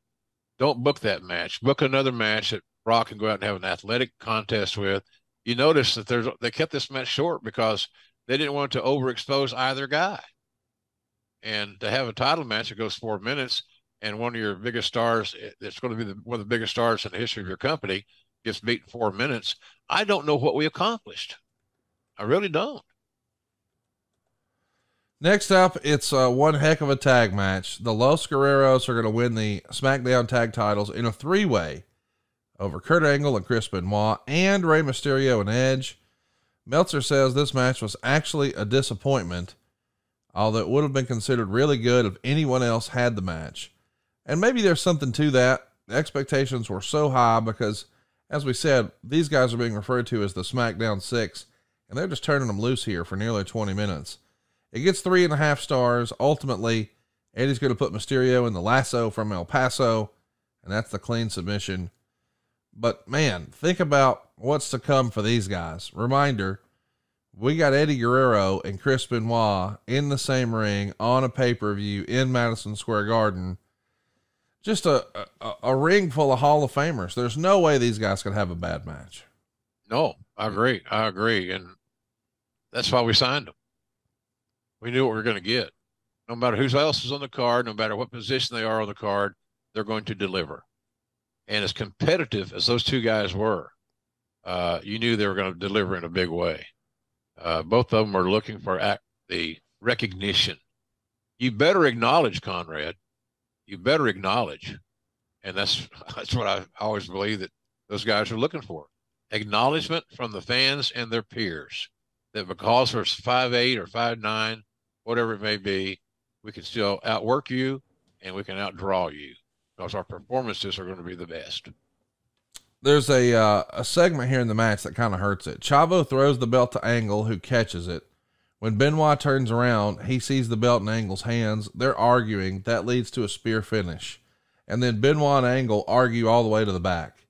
Don't book that match. Book another match that Brock can go out and have an athletic contest with. You notice that there's they kept this match short because they didn't want to overexpose either guy. And to have a title match that goes four minutes and one of your biggest stars eh, that's going to be the, one of the biggest stars in the history of your company gets beat in four minutes, I don't know what we accomplished. I really don't. Next up, it's uh, one heck of a tag match. The Los Guerreros are going to win the SmackDown tag titles in a three way over Kurt Angle and Chris Benoit and Rey Mysterio and Edge. Meltzer says this match was actually a disappointment, although it would have been considered really good if anyone else had the match. And maybe there's something to that. The expectations were so high because, as we said, these guys are being referred to as the SmackDown Six, and they're just turning them loose here for nearly 20 minutes. It gets three and a half stars. Ultimately, Eddie's going to put Mysterio in the lasso from El Paso, and that's the clean submission. But man, think about what's to come for these guys. Reminder we got Eddie Guerrero and Chris Benoit in the same ring on a pay per view in Madison Square Garden. Just a, a, a ring full of Hall of Famers. There's no way these guys could have a bad match. No, I agree. I agree. And that's why we signed them. We knew what we were going to get. No matter who else is on the card, no matter what position they are on the card, they're going to deliver. And as competitive as those two guys were, uh, you knew they were going to deliver in a big way. Uh, both of them are looking for act, the recognition. You better acknowledge, Conrad. You better acknowledge, and that's that's what I always believe that those guys are looking for acknowledgement from the fans and their peers that because we're five eight or five nine, whatever it may be, we can still outwork you and we can outdraw you because our performances are going to be the best. There's a uh, a segment here in the match that kind of hurts it. Chavo throws the belt to Angle, who catches it. When Benoit turns around, he sees the belt in Angle's hands. They're arguing. That leads to a spear finish. And then Benoit and Angle argue all the way to the back.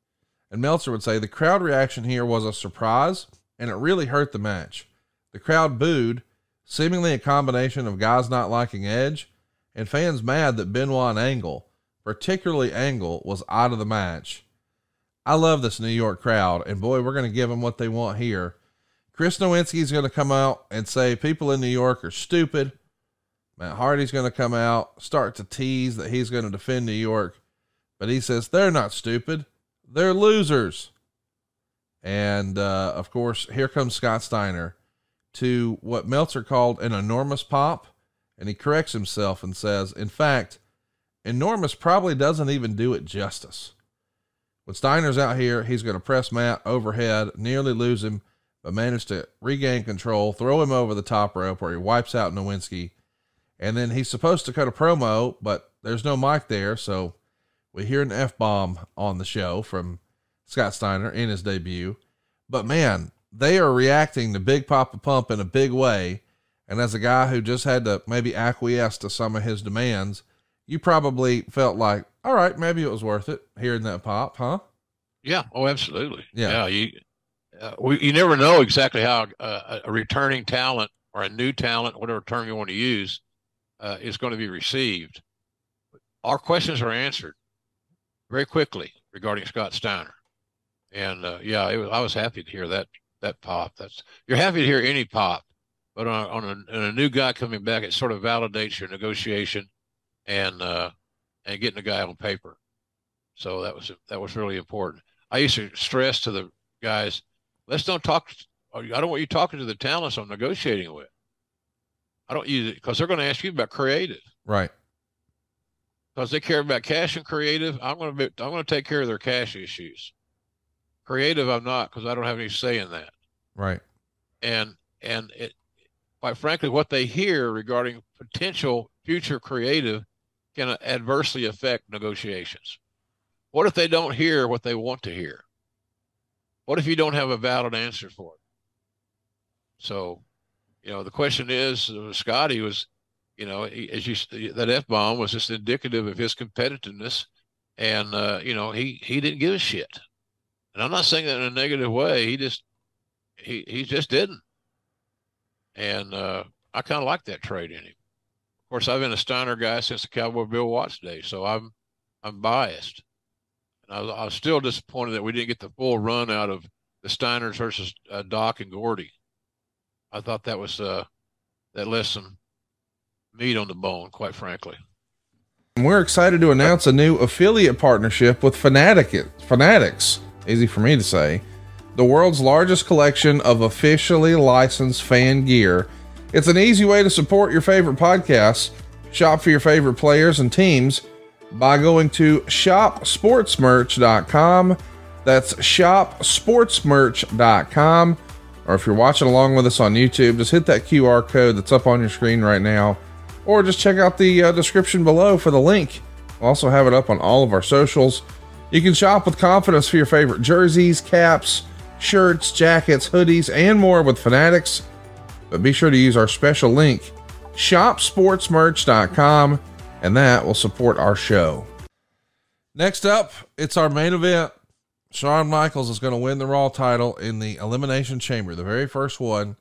And Meltzer would say the crowd reaction here was a surprise and it really hurt the match. The crowd booed, seemingly a combination of guys not liking Edge and fans mad that Benoit and Angle, particularly Angle, was out of the match. I love this New York crowd, and boy, we're going to give them what they want here. Chris Nowinski is going to come out and say people in New York are stupid. Matt Hardy's going to come out, start to tease that he's going to defend New York, but he says they're not stupid, they're losers. And uh, of course, here comes Scott Steiner to what Meltzer called an enormous pop, and he corrects himself and says, in fact, enormous probably doesn't even do it justice. When Steiner's out here, he's going to press Matt overhead, nearly lose him, but manage to regain control, throw him over the top rope where he wipes out Nowinski. And then he's supposed to cut a promo, but there's no mic there. So we hear an F bomb on the show from Scott Steiner in his debut. But man, they are reacting to Big Papa Pump in a big way. And as a guy who just had to maybe acquiesce to some of his demands, you probably felt like, all right, maybe it was worth it hearing that pop, huh? Yeah. Oh, absolutely. Yeah. Yeah. You, uh, we, you never know exactly how uh, a returning talent or a new talent, whatever term you want to use, uh, is going to be received. Our questions are answered very quickly regarding Scott Steiner. And uh, yeah, it was, I was happy to hear that that pop. That's you're happy to hear any pop, but on, on, a, on a new guy coming back, it sort of validates your negotiation and uh, and getting the guy on paper. So that was that was really important. I used to stress to the guys, let's don't talk. I don't want you talking to the talents I'm negotiating with. I don't use it because they're going to ask you about creative Right. because they care about cash and creative. I'm going to be, I'm going to take care of their cash issues. Creative, I'm not because I don't have any say in that. Right. And and it, quite frankly, what they hear regarding potential future creative can adversely affect negotiations. What if they don't hear what they want to hear? What if you don't have a valid answer for it? So, you know, the question is, uh, Scotty was, you know, as you that f bomb was just indicative of his competitiveness, and uh, you know, he he didn't give a shit. And I'm not saying that in a negative way. He just he he just didn't. And uh, I kind of like that trade in him. Of course, I've been a Steiner guy since the Cowboy Bill Watts days, so I'm I'm biased. And I was, I was still disappointed that we didn't get the full run out of the Steiners versus uh, Doc and Gordy. I thought that was uh, that left some meat on the bone, quite frankly. We're excited to announce a new affiliate partnership with Fanatic Fanatics. Easy for me to say. The world's largest collection of officially licensed fan gear. It's an easy way to support your favorite podcasts, shop for your favorite players and teams by going to shopsportsmerch.com. That's shopsportsmerch.com or if you're watching along with us on YouTube, just hit that QR code that's up on your screen right now, or just check out the uh, description below for the link. We'll also have it up on all of our socials. You can shop with confidence for your favorite jerseys, caps, shirts, jackets, hoodies, and more with Fanatics. But be sure to use our special link, shopsportsmerch.com, and that will support our show. Next up, it's our main event Shawn Michaels is going to win the Raw title in the Elimination Chamber, the very first one.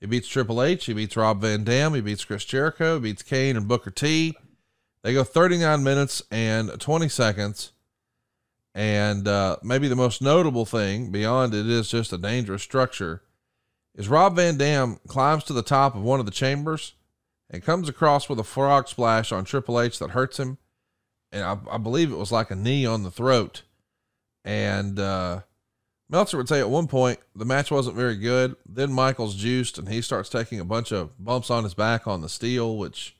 He beats Triple H, he beats Rob Van Dam, he beats Chris Jericho, he beats Kane and Booker T. They go 39 minutes and 20 seconds. And uh, maybe the most notable thing beyond it is just a dangerous structure is Rob Van Dam climbs to the top of one of the chambers and comes across with a frog splash on Triple H that hurts him. And I, I believe it was like a knee on the throat and uh, Meltzer would say at one point the match wasn't very good. Then Michaels juiced and he starts taking a bunch of bumps on his back on the steel, which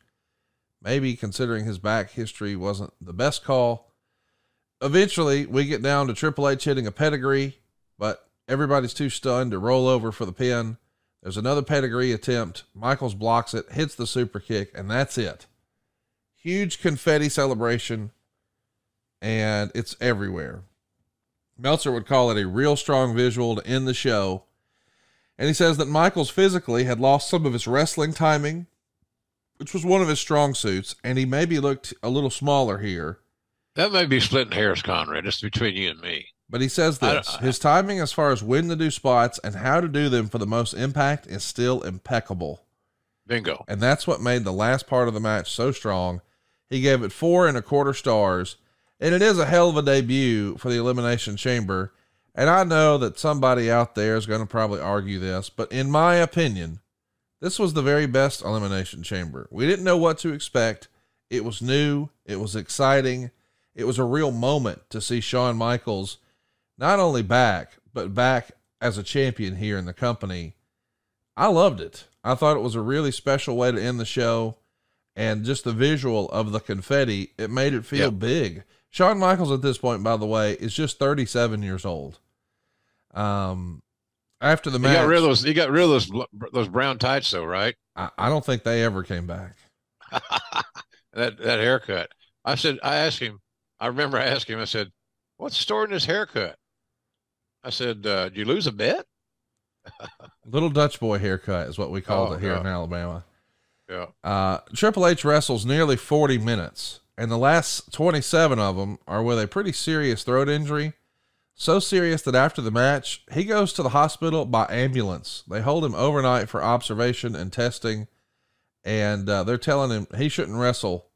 maybe considering his back history wasn't the best call. Eventually, we get down to Triple H hitting a pedigree, but everybody's too stunned to roll over for the pin. There's another pedigree attempt. Michaels blocks it, hits the super kick, and that's it. Huge confetti celebration, and it's everywhere. Meltzer would call it a real strong visual to end the show. And he says that Michaels physically had lost some of his wrestling timing, which was one of his strong suits, and he maybe looked a little smaller here. That may be splitting hairs, Conrad. It's between you and me. But he says this I, I, his timing as far as when to do spots and how to do them for the most impact is still impeccable. Bingo. And that's what made the last part of the match so strong. He gave it four and a quarter stars and it is a hell of a debut for the Elimination Chamber. And I know that somebody out there is going to probably argue this, but in my opinion, this was the very best Elimination Chamber. We didn't know what to expect. It was new, it was exciting, it was a real moment to see Shawn Michaels not only back, but back as a champion here in the company. I loved it. I thought it was a really special way to end the show. And just the visual of the confetti, it made it feel yep. big. Shawn Michaels at this point, by the way, is just 37 years old. Um, after the match, he got rid of those. He got rid of those those brown tights, though, right? I, I don't think they ever came back. that that haircut. I said. I asked him. I remember I asked him. I said, "What's storing this haircut?" I said, uh, "Did you lose a bet?" Little Dutch boy haircut is what we called oh, it here yeah. in Alabama. Yeah. Uh, Triple H wrestles nearly 40 minutes and the last 27 of them are with a pretty serious throat injury. So serious that after the match, he goes to the hospital by ambulance. They hold him overnight for observation and testing, and uh, they're telling him he shouldn't wrestle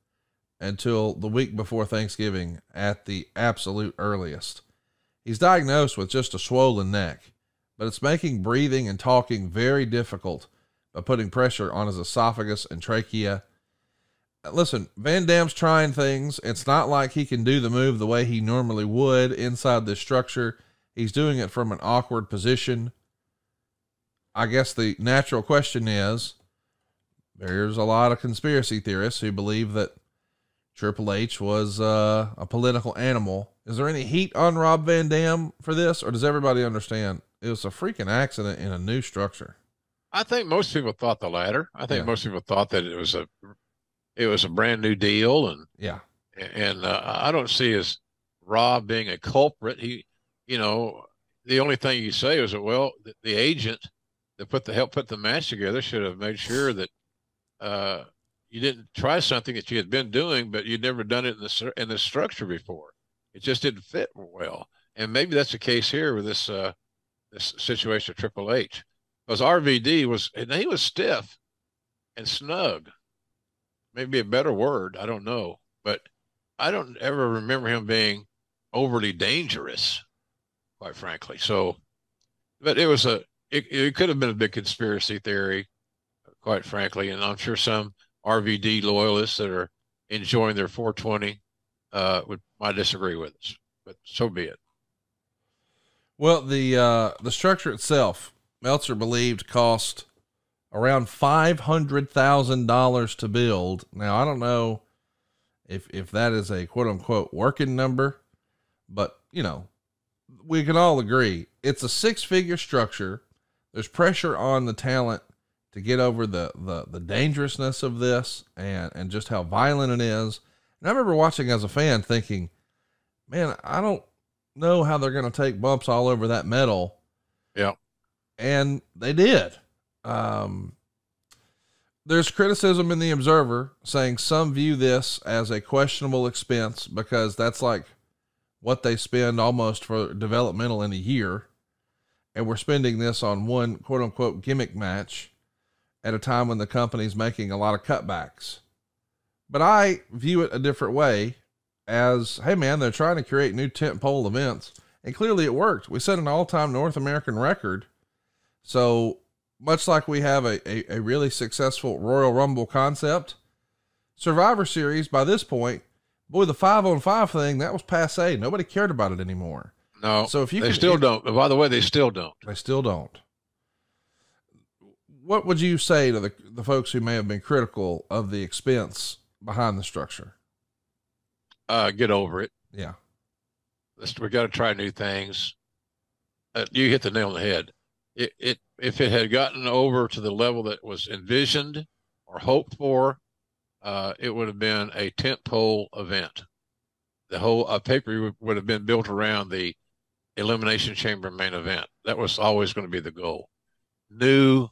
until the week before Thanksgiving at the absolute earliest. He's diagnosed with just a swollen neck, but it's making breathing and talking very difficult by putting pressure on his esophagus and trachea listen, Van Dam's trying things. It's not like he can do the move the way he normally would inside this structure. He's doing it from an awkward position. I guess the natural question is there's a lot of conspiracy theorists who believe that Triple H was uh, a political animal. Is there any heat on Rob Van Dam for this, or does everybody understand it was a freaking accident in a new structure? I think most people thought the latter. I think Yeah. most people thought that it was a it was a brand new deal, and Yeah. and uh, I don't see as Rob being a culprit. He, you know, the only thing you say is that well, the, the agent that put the help put the match together should have made sure that uh, you didn't try something that you had been doing, but you'd never done it in the in the structure before. It just didn't fit well, and maybe that's the case here with this uh, this situation of Triple H, because RVD was and he was stiff and snug. Maybe a better word, I don't know, but I don't ever remember him being overly dangerous, quite frankly. So, but it was a it, it could have been a big conspiracy theory, quite frankly, and I'm sure some RVD loyalists that are enjoying their 420 uh, would might disagree with us, but so be it. Well, the uh, the structure itself, Meltzer believed cost around five hundred thousand dollars to build. Now I don't know if if that is a quote unquote working number, but you know, we can all agree it's a six figure structure. There's pressure on the talent to get over the the the dangerousness of this and and just how violent it is. And I remember watching as a fan thinking, man, I don't know how they're going to take bumps all over that metal. Yeah. And they did. Um, there's criticism in the Observer saying some view this as a questionable expense because that's like what they spend almost for developmental in a year. And we're spending this on one quote unquote gimmick match at a time when the company's making a lot of cutbacks. But I view it a different way as, hey man, they're trying to create new tentpole events. And clearly it worked. We set an all time North American record. So much like we have a, a, a really successful Royal Rumble concept, Survivor Series by this point, boy, the five on five thing, that was passe. Nobody cared about it anymore. No, So if you they can- still if- don't. By the way, they still don't. They still don't. What would you say to the, the folks who may have been critical of the expense behind the structure? Uh, get over it. Yeah. Let's, we got to try new things. Uh, you hit the nail on the head. It, it if it had gotten over to the level that was envisioned or hoped for, uh, it would have been a tent pole event. The whole uh, paper would, would have been built around the elimination chamber main event. That was always going to be the goal. New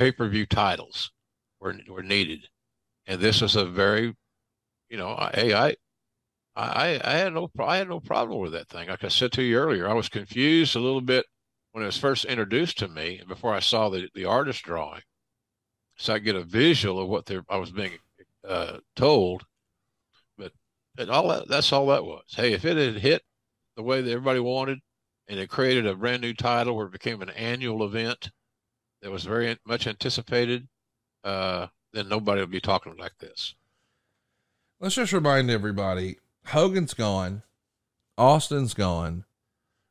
pay per view titles were were needed, and this was a very, you know, hey, I I, I had no I had no problem with that thing. Like I said to you earlier, I was confused a little bit when it was first introduced to me, before I saw the the artist drawing, so I get a visual of what they I was being uh, told. But and all that that's all that was. Hey, if it had hit the way that everybody wanted, and it created a brand new title where it became an annual event that was very much anticipated, uh, then nobody would be talking like this. Let's just remind everybody Hogan's gone, Austin's gone,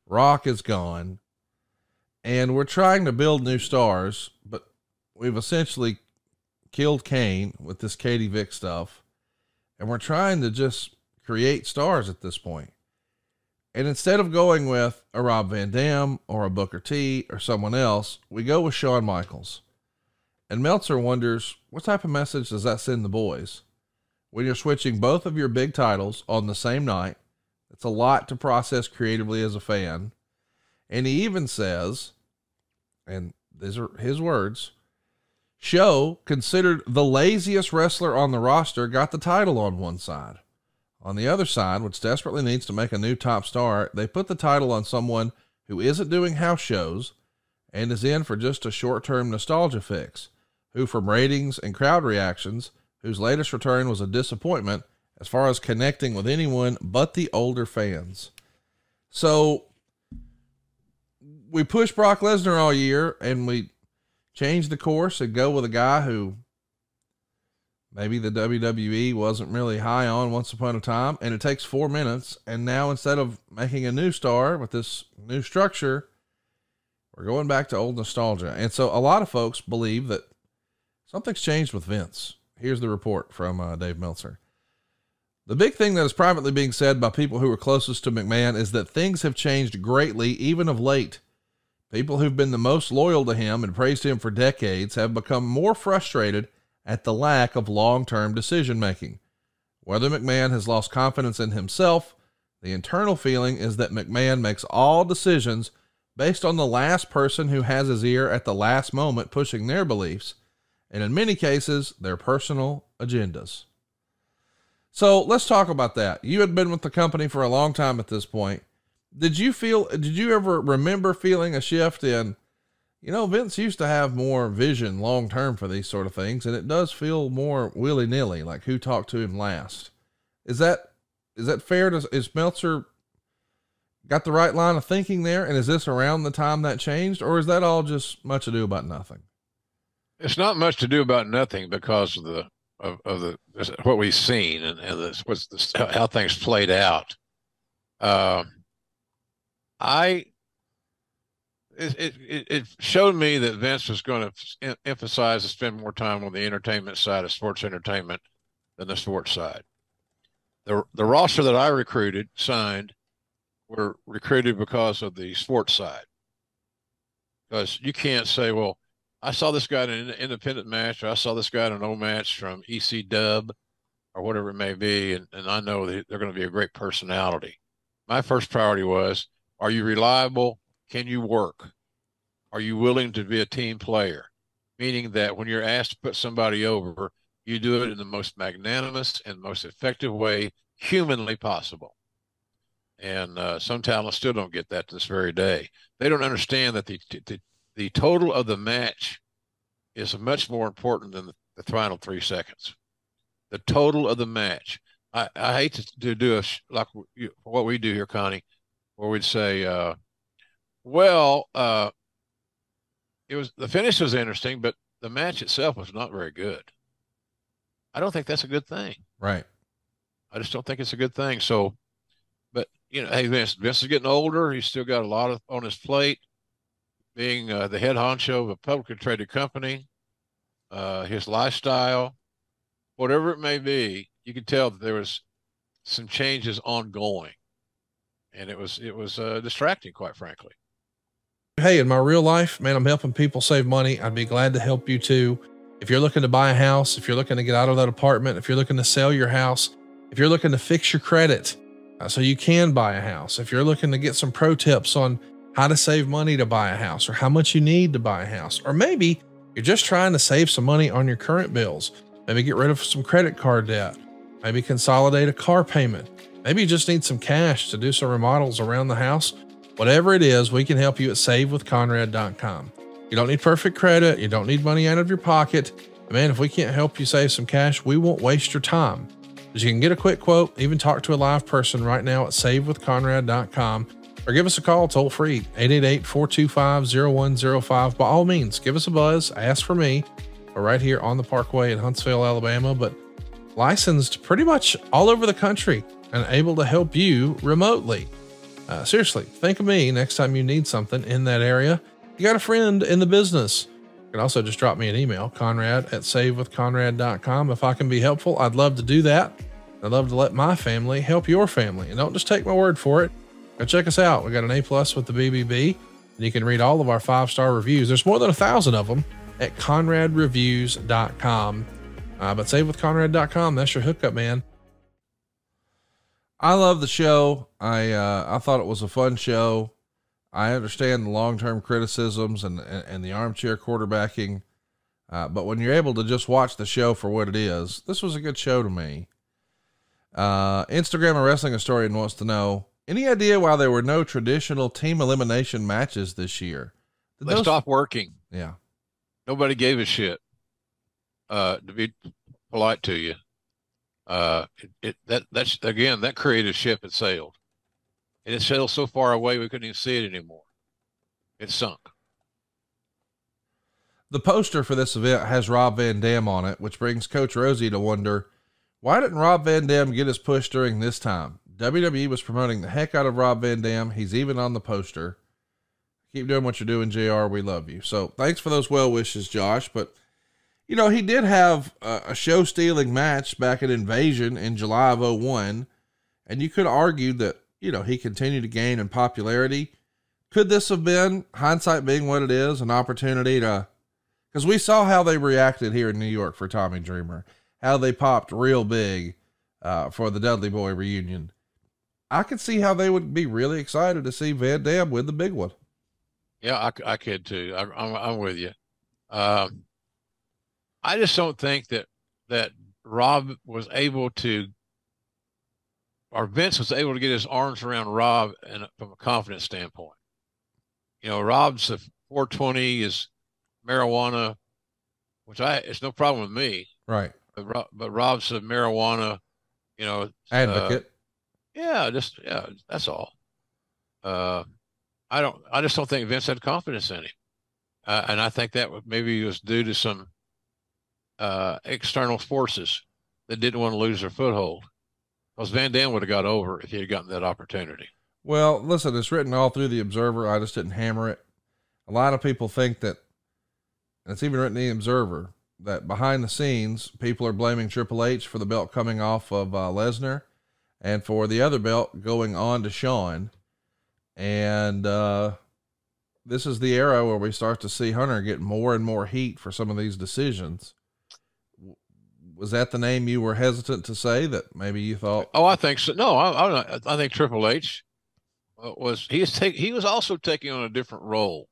Rock is gone, and we're trying to build new stars, but we've essentially killed Kane with this Katie Vick stuff, and we're trying to just create stars at this point. And instead of going with a Rob Van Dam or a Booker T or someone else, we go with Shawn Michaels. And Meltzer wonders what type of message does that send the boys? when you're switching both of your big titles on the same night. It's a lot to process creatively as a fan. And he even says, and these are his words Show, considered the laziest wrestler on the roster, got the title on one side. On the other side, which desperately needs to make a new top star, they put the title on someone who isn't doing house shows and is in for just a short term nostalgia fix, who, from ratings and crowd reactions, whose latest return was a disappointment as far as connecting with anyone but the older fans. So we pushed Brock Lesnar all year and we changed the course and go with a guy who maybe the WWE wasn't really high on once upon a time. And it takes four minutes. And now instead of making a new star with this new structure, we're going back to old nostalgia. And so a lot of folks believe that something's changed with Vince. Here's the report from uh, Dave Meltzer. The big thing that is privately being said by people who are closest to McMahon is that things have changed greatly, even of late. People who've been the most loyal to him and praised him for decades have become more frustrated at the lack of long term decision making. Whether McMahon has lost confidence in himself, the internal feeling is that McMahon makes all decisions based on the last person who has his ear at the last moment pushing their beliefs, and in many cases, their personal agendas. So let's talk about that. You had been with the company for a long time at this point. Did you feel, did you ever remember feeling a shift in, you know, Vince used to have more vision long term for these sort of things, and it does feel more willy nilly, like who talked to him last. Is that is that fair? To, is Meltzer got the right line of thinking there? And is this around the time that changed, or is that all just much ado about nothing? It's not much to do about nothing because of the of, of the what we've seen and, and this, what's this, how things played out. Um, I it, it, it showed me that Vince was going to emphasize and spend more time on the entertainment side of sports entertainment than the sports side. The the roster that I recruited signed were recruited because of the sports side. Because you can't say, well, I saw this guy in an independent match, or I saw this guy in an old match from EC Dub, or whatever it may be, and, and I know that they're going to be a great personality. My first priority was, are you reliable? Can you work? Are you willing to be a team player? Meaning that when you're asked to put somebody over, you do it in the most magnanimous and most effective way humanly possible. And uh, some talents still don't get that to this very day. They don't understand that the, the, the total of the match is much more important than the, the final three seconds. The total of the match. I, I hate to, to do a like what we do here, Connie, where we'd say, uh, well, uh, it was the finish was interesting, but the match itself was not very good. I don't think that's a good thing. Right. I just don't think it's a good thing. So, but you know, hey, Vince, Vince is getting older. He's still got a lot of, on his plate. Being uh, the head honcho of a publicly traded company, uh, his lifestyle, whatever it may be, you can tell that there was some changes ongoing, and it was it was uh, distracting, quite frankly. Hey, in my real life, man, I'm helping people save money. I'd be glad to help you too. If you're looking to buy a house, if you're looking to get out of that apartment, if you're looking to sell your house, if you're looking to fix your credit uh, so you can buy a house, if you're looking to get some pro tips on how to save money to buy a house or how much you need to buy a house, or maybe you're just trying to save some money on your current bills, maybe get rid of some credit card debt, maybe consolidate a car payment, maybe you just need some cash to do some remodels around the house Whatever it is, we can help you at savewithconrad.com. You don't need perfect credit. You don't need money out of your pocket. Man, if we can't help you save some cash, we won't waste your time. But you can get a quick quote, even talk to a live person right now at savewithconrad.com or give us a call toll free 888 425 0105. By all means, give us a buzz, ask for me. We're right here on the Parkway in Huntsville, Alabama, but licensed pretty much all over the country and able to help you remotely. Uh, seriously, think of me next time you need something in that area. You got a friend in the business. You can also just drop me an email, conrad at savewithconrad.com. If I can be helpful, I'd love to do that. I'd love to let my family help your family. And don't just take my word for it. Go check us out. We got an A plus with the BBB, and you can read all of our five star reviews. There's more than a thousand of them at conradreviews.com. Uh, but savewithconrad.com, that's your hookup, man. I love the show. I uh, I thought it was a fun show. I understand the long term criticisms and, and, and the armchair quarterbacking, uh, but when you're able to just watch the show for what it is, this was a good show to me. Uh, Instagram a wrestling historian wants to know any idea why there were no traditional team elimination matches this year? Did they those... stopped working. Yeah, nobody gave a shit. Uh, to be polite to you, uh, it, it, that that's again that created ship had sailed, and it sailed so far away we couldn't even see it anymore. It sunk. The poster for this event has Rob Van Dam on it, which brings Coach Rosey to wonder why didn't Rob Van Dam get his push during this time? WWE was promoting the heck out of Rob Van Dam. He's even on the poster. Keep doing what you're doing, JR. We love you. So thanks for those well wishes, Josh. But you know, he did have a, show stealing match back at Invasion in July of 01. And you could argue that, you know, he continued to gain in popularity. Could this have been, hindsight being what it is, an opportunity to, because we saw how they reacted here in New York for Tommy Dreamer, how they popped real big uh, for the Dudley Boy reunion. I could see how they would be really excited to see Van Dam with the big one. Yeah, I, I could too. I, I'm, I'm with you. Um, I just don't think that that Rob was able to, or Vince was able to get his arms around Rob and from a confidence standpoint. You know, Rob's a 420 is marijuana, which I it's no problem with me. Right. But, but Rob's a marijuana, you know, advocate. Uh, yeah, just yeah, that's all. Uh, I don't. I just don't think Vince had confidence in him, uh, and I think that maybe was due to some uh, external forces that didn't want to lose their foothold. Because Van Dam would have got over if he had gotten that opportunity. Well, listen, it's written all through the Observer. I just didn't hammer it. A lot of people think that, and it's even written in the Observer, that behind the scenes, people are blaming Triple H for the belt coming off of uh, Lesnar and for the other belt going on to Shawn. And uh, this is the era where we start to see Hunter get more and more heat for some of these decisions. Was that the name you were hesitant to say that maybe you thought? Oh, I think so. No, I, I, I think Triple H uh, was he was take, he was also taking on a different role,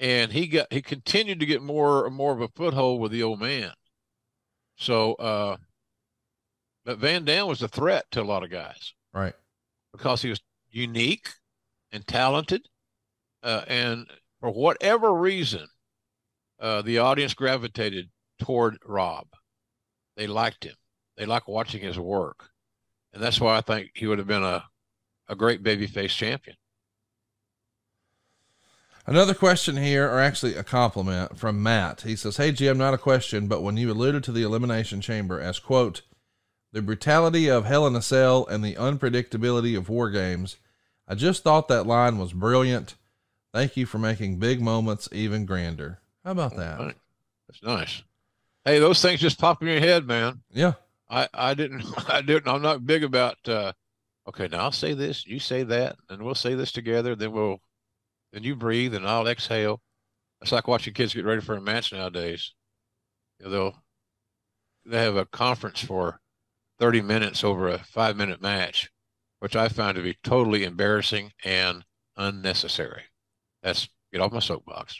and he got he continued to get more more of a foothold with the old man. So, uh, but Van Dam was a threat to a lot of guys, right? Because he was unique and talented, uh, and for whatever reason, uh, the audience gravitated toward Rob. They liked him. They liked watching his work, and that's why I think he would have been a a great babyface champion. Another question here, or actually a compliment from Matt. He says, Hey, Jim, not a question, but when you alluded to the Elimination Chamber as, quote, the brutality of Hell in a Cell and the unpredictability of War Games, I just thought that line was brilliant. Thank you for making big moments even grander. How about that? That's nice. Hey, those things just pop in your head, man. Yeah. I, I didn't, I didn't, I'm not big about, uh, okay, now I'll say this, you say that, and we'll say this together. Then we'll, then you breathe and I'll exhale. It's like watching kids get ready for a match nowadays. You know, they'll, they have a conference for 30 minutes over a five minute match, which I found to be totally embarrassing and unnecessary. That's get off my soapbox.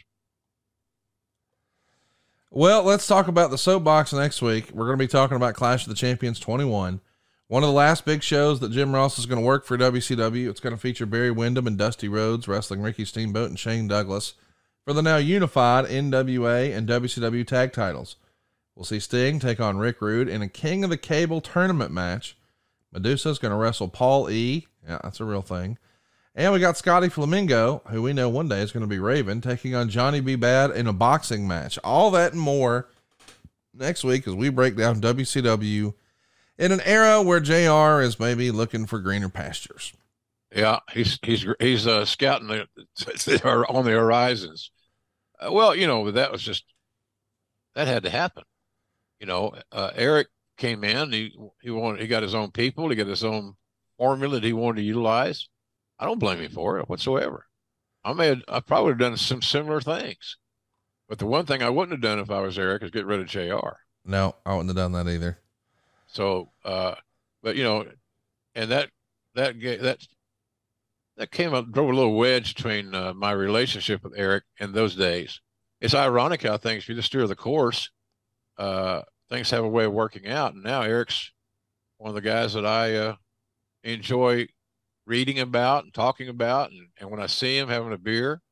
Well, let's talk about the soapbox next week. We're going to be talking about Clash of the Champions 21. One of the last big shows that Jim Ross is going to work for WCW. It's going to feature Barry Windham and Dusty Rhodes wrestling Ricky Steamboat and Shane Douglas for the now unified NWA and WCW tag titles. We'll see Sting take on Rick Rude in a King of the Cable tournament match. Medusa is going to wrestle Paul E. Yeah, that's a real thing. And we got Scotty Flamingo, who we know one day is going to be Raven, taking on Johnny B. Bad in a boxing match. All that and more next week as we break down WCW in an era where JR is maybe looking for greener pastures. Yeah, he's he's he's uh, scouting the, on the horizons. Uh, well, you know, that was just that had to happen. You know, uh, Eric came in. He he wanted he got his own people. He got his own formula that he wanted to utilize. I don't blame him for it whatsoever. I may have, I probably have done some similar things, but the one thing I wouldn't have done if I was Eric is get rid of JR. No, I wouldn't have done that either. So, uh, but you know, and that that that that came up drove a little wedge between uh, my relationship with Eric in those days. It's ironic how things if you just steer the course, uh, things have a way of working out. And now Eric's one of the guys that I uh, enjoy reading about and talking about, and, and when I see him having a beer.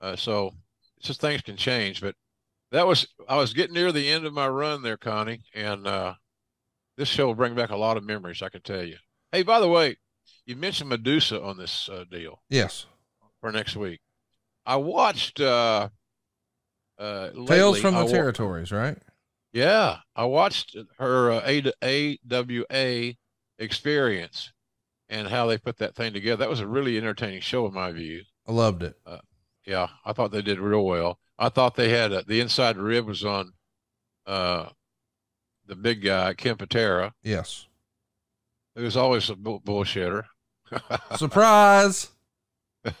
Uh, so it's just things can change. But that was I was getting near the end of my run there, Connie, and uh, this show will bring back a lot of memories. I can tell you. Hey, by the way, you mentioned Medusa on this uh, deal. Yes. For next week, I watched. Uh, uh, Tales from the Territories, right? Yeah, I watched her uh, AWA experience and how they put that thing together. That was a really entertaining show, in my view. I loved it. Uh, yeah, I thought they did real well. I thought they had a, the inside rib was on uh, the big guy, Ken Patera, Yes. was always a bull- bullshitter. Surprise.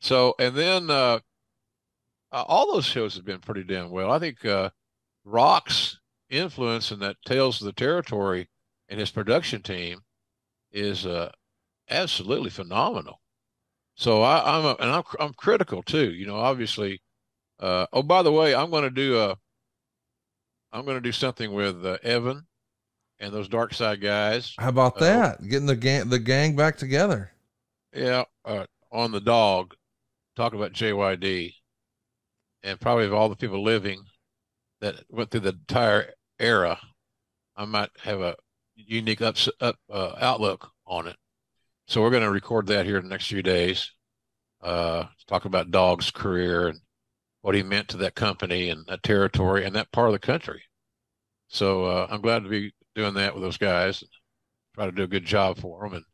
so, and then uh, uh, all those shows have been pretty damn well. I think uh, Rock's influence in that Tales of the Territory and his production team is uh, absolutely phenomenal. So I, I'm a, and I'm I'm critical too. You know, obviously. Uh, oh, by the way, I'm going to do a. I'm going to do something with uh, Evan and those Dark Side guys. How about Uh, that? Getting the gang the gang back together. Yeah, uh, on the dog, talk about JYD, and probably of all the people living that went through the entire era, I might have a unique ups, up uh, outlook on it. So we're going to record that here in the next few days. Uh, talk about Dog's career and what he meant to that company and that territory and that part of the country. So uh, I'm glad to be doing that with those guys. Try to do a good job for them and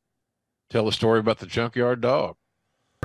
tell the story about the junkyard dog.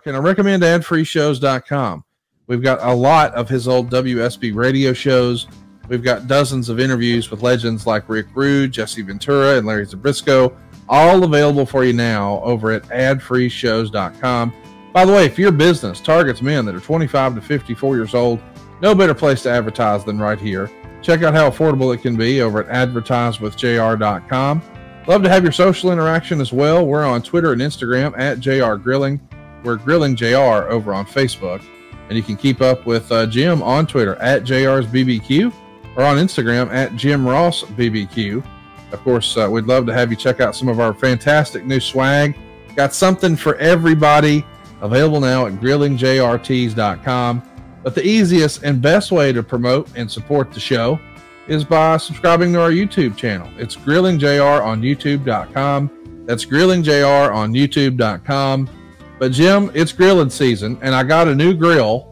And I recommend adfreeshows.com. We've got a lot of his old WSB radio shows. We've got dozens of interviews with legends like Rick Rude, Jesse Ventura, and Larry Zbyszko, all available for you now over at adfreeshows.com. By the way, if your business targets men that are 25 to 54 years old, no better place to advertise than right here. Check out how affordable it can be over at advertisewithjr.com. Love to have your social interaction as well. We're on Twitter and Instagram at JR Grilling. We're Grilling JR over on Facebook. And you can keep up with uh, Jim on Twitter at JR's BBQ or on Instagram at Jim Ross BBQ. Of course, uh, we'd love to have you check out some of our fantastic new swag. Got something for everybody available now at grillingjrts.com. But the easiest and best way to promote and support the show is by subscribing to our YouTube channel. It's grillingjr on YouTube.com. That's grillingjr on YouTube.com. But Jim, it's grilling season, and I got a new grill.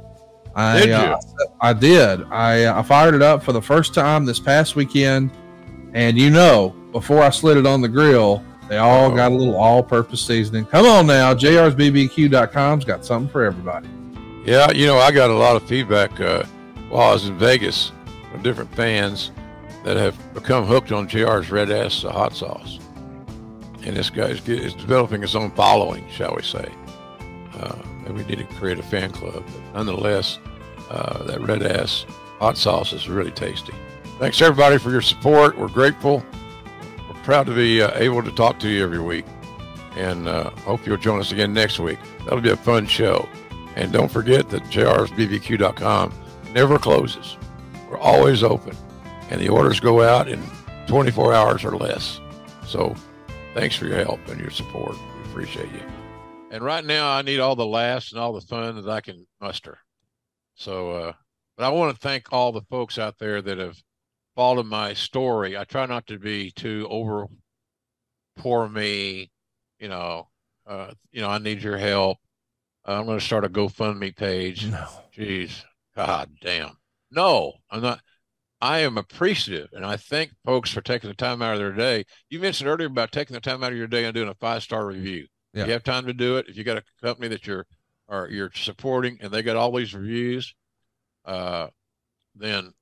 I, Did? Uh, I did. I, uh, I fired it up for the first time this past weekend, and you know, before I slid it on the grill, they all Uh-oh. got a little all-purpose seasoning. Come on now, JR'sBBQ.com's got something for everybody. Yeah, you know, I got a lot of feedback uh, while I was in Vegas from different fans that have become hooked on JR's Red Ass uh, hot sauce. And this guy is developing his own following, shall we say. Uh, and we need to create a fan club. But nonetheless, uh, that Red Ass hot sauce is really tasty. Thanks, everybody, for your support. We're grateful. We're proud to be uh, able to talk to you every week. And uh, hope you'll join us again next week. That'll be a fun show. And don't forget that jrsbbq.com never closes. We're always open. And the orders go out in 24 hours or less. So thanks for your help and your support. We appreciate you. And right now, I need all the laughs and all the fun that I can muster. So, uh, but I want to thank all the folks out there that have followed my story. I try not to be too over poor me, you know, uh, you know, I need your help. I'm going to start a GoFundMe page. No. Jeez, God damn. No, I'm not. I am appreciative, and I thank folks for taking the time out of their day. You mentioned earlier about taking the time out of your day and doing a five star review. Yeah. You have time to do it, if you got a company that you're or you're supporting and they got all these reviews, uh, then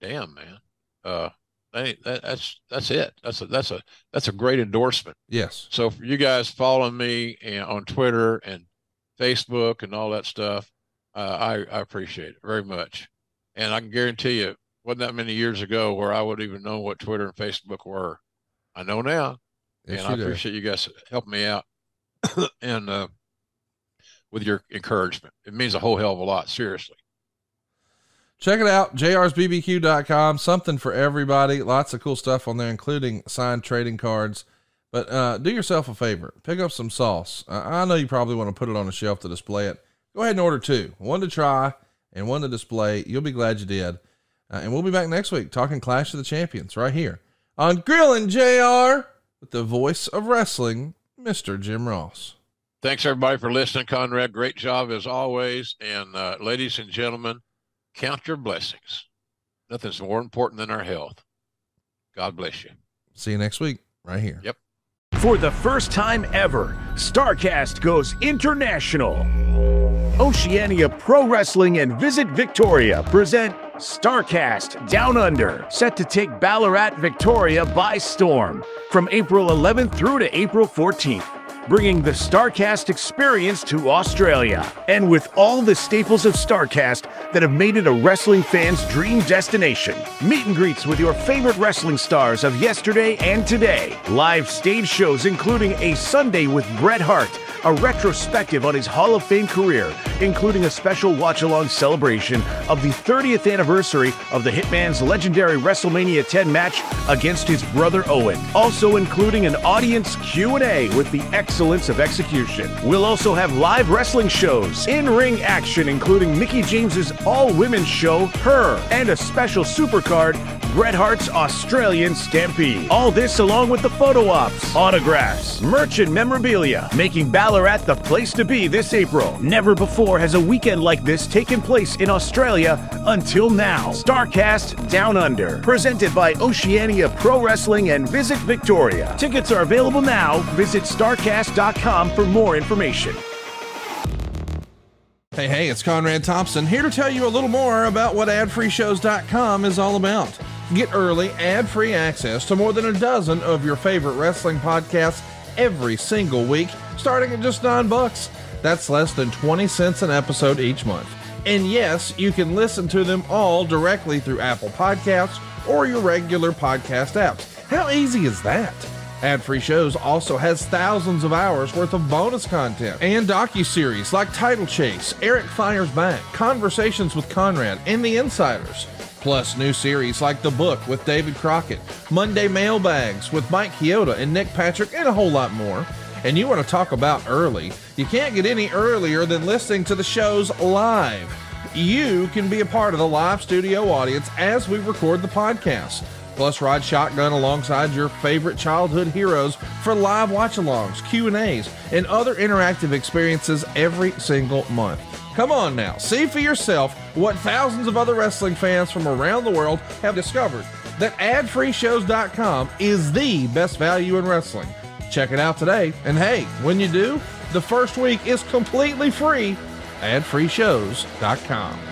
damn man, uh, that, that's that's it. That's a that's a that's a great endorsement. Yes. So for you guys following me on Twitter and Facebook and all that stuff, uh, I, I appreciate it very much. And I can guarantee you, wasn't that many years ago where I would even know what Twitter and Facebook were. I know now, Yes, and I do. appreciate you guys helping me out and uh, with your encouragement. It means a whole hell of a lot. Seriously. Check it out, jrsbbq.com. Something for everybody. Lots of cool stuff on there, including signed trading cards. But uh, do yourself a favor. Pick up some sauce. I I know you probably want to put it on a shelf to display it. Go ahead and order two one to try and one to display. You'll be glad you did. Uh, and we'll be back next week talking Clash of the Champions right here on Grilling JR with the voice of wrestling, Mr. Jim Ross. Thanks everybody for listening, Conrad. Great job as always. And uh, ladies and gentlemen, count your blessings. Nothing's more important than our health. God bless you. See you next week right here. Yep. For the first time ever, Starrcast goes international. Oceania Pro Wrestling and Visit Victoria present Starrcast Down Under, set to take Ballarat, Victoria by storm from April 11th through to April 14th bringing the Starrcast experience to Australia. And with all the staples of Starrcast that have made it a wrestling fan's dream destination meet and greets with your favorite wrestling stars of yesterday and today, live stage shows including a Sunday with Bret Hart a retrospective on his Hall of Fame career, including a special watch-along celebration of the 30th anniversary of the Hitman's legendary WrestleMania 10 match against his brother Owen. Also including an audience Q&A with the excellence of execution. We'll also have live wrestling shows, in-ring action including Mickie James's all-women's show, Her, and a special supercard Bret Hart's Australian Stampede. All this along with the photo ops, autographs, merch, and memorabilia, making Ballarat the place to be this April. Never before has a weekend like this taken place in Australia until now. Starrcast Down Under, presented by Oceania Pro Wrestling and Visit Victoria. Tickets are available now. Visit For more information. Hey, hey, it's Conrad Thompson here to tell you a little more about what adfreeshows.com is all about. Get early, ad free access to more than a dozen of your favorite wrestling podcasts every single week, starting at just nine bucks. That's less than 20 cents an episode each month. And yes, you can listen to them all directly through Apple Podcasts or your regular podcast apps. How easy is that? Ad Free Shows also has thousands of hours worth of bonus content and docu-series like Title Chase, Eric Fires Back, Conversations with Conrad, and The Insiders. Plus new series like The Book with David Crockett, Monday Mailbags with Mike Chioda and Nick Patrick, and a whole lot more. And you want to talk about early? You can't get any earlier than listening to the shows live. You can be a part of the live studio audience as we record the podcast. Plus, ride shotgun alongside your favorite childhood heroes for live watch-alongs, Q&As, and other interactive experiences every single month. Come on now, see for yourself what thousands of other wrestling fans from around the world have discovered that adfreeshows.com is the best value in wrestling. Check it out today. And hey, when you do, the first week is completely free. adfreeshows.com.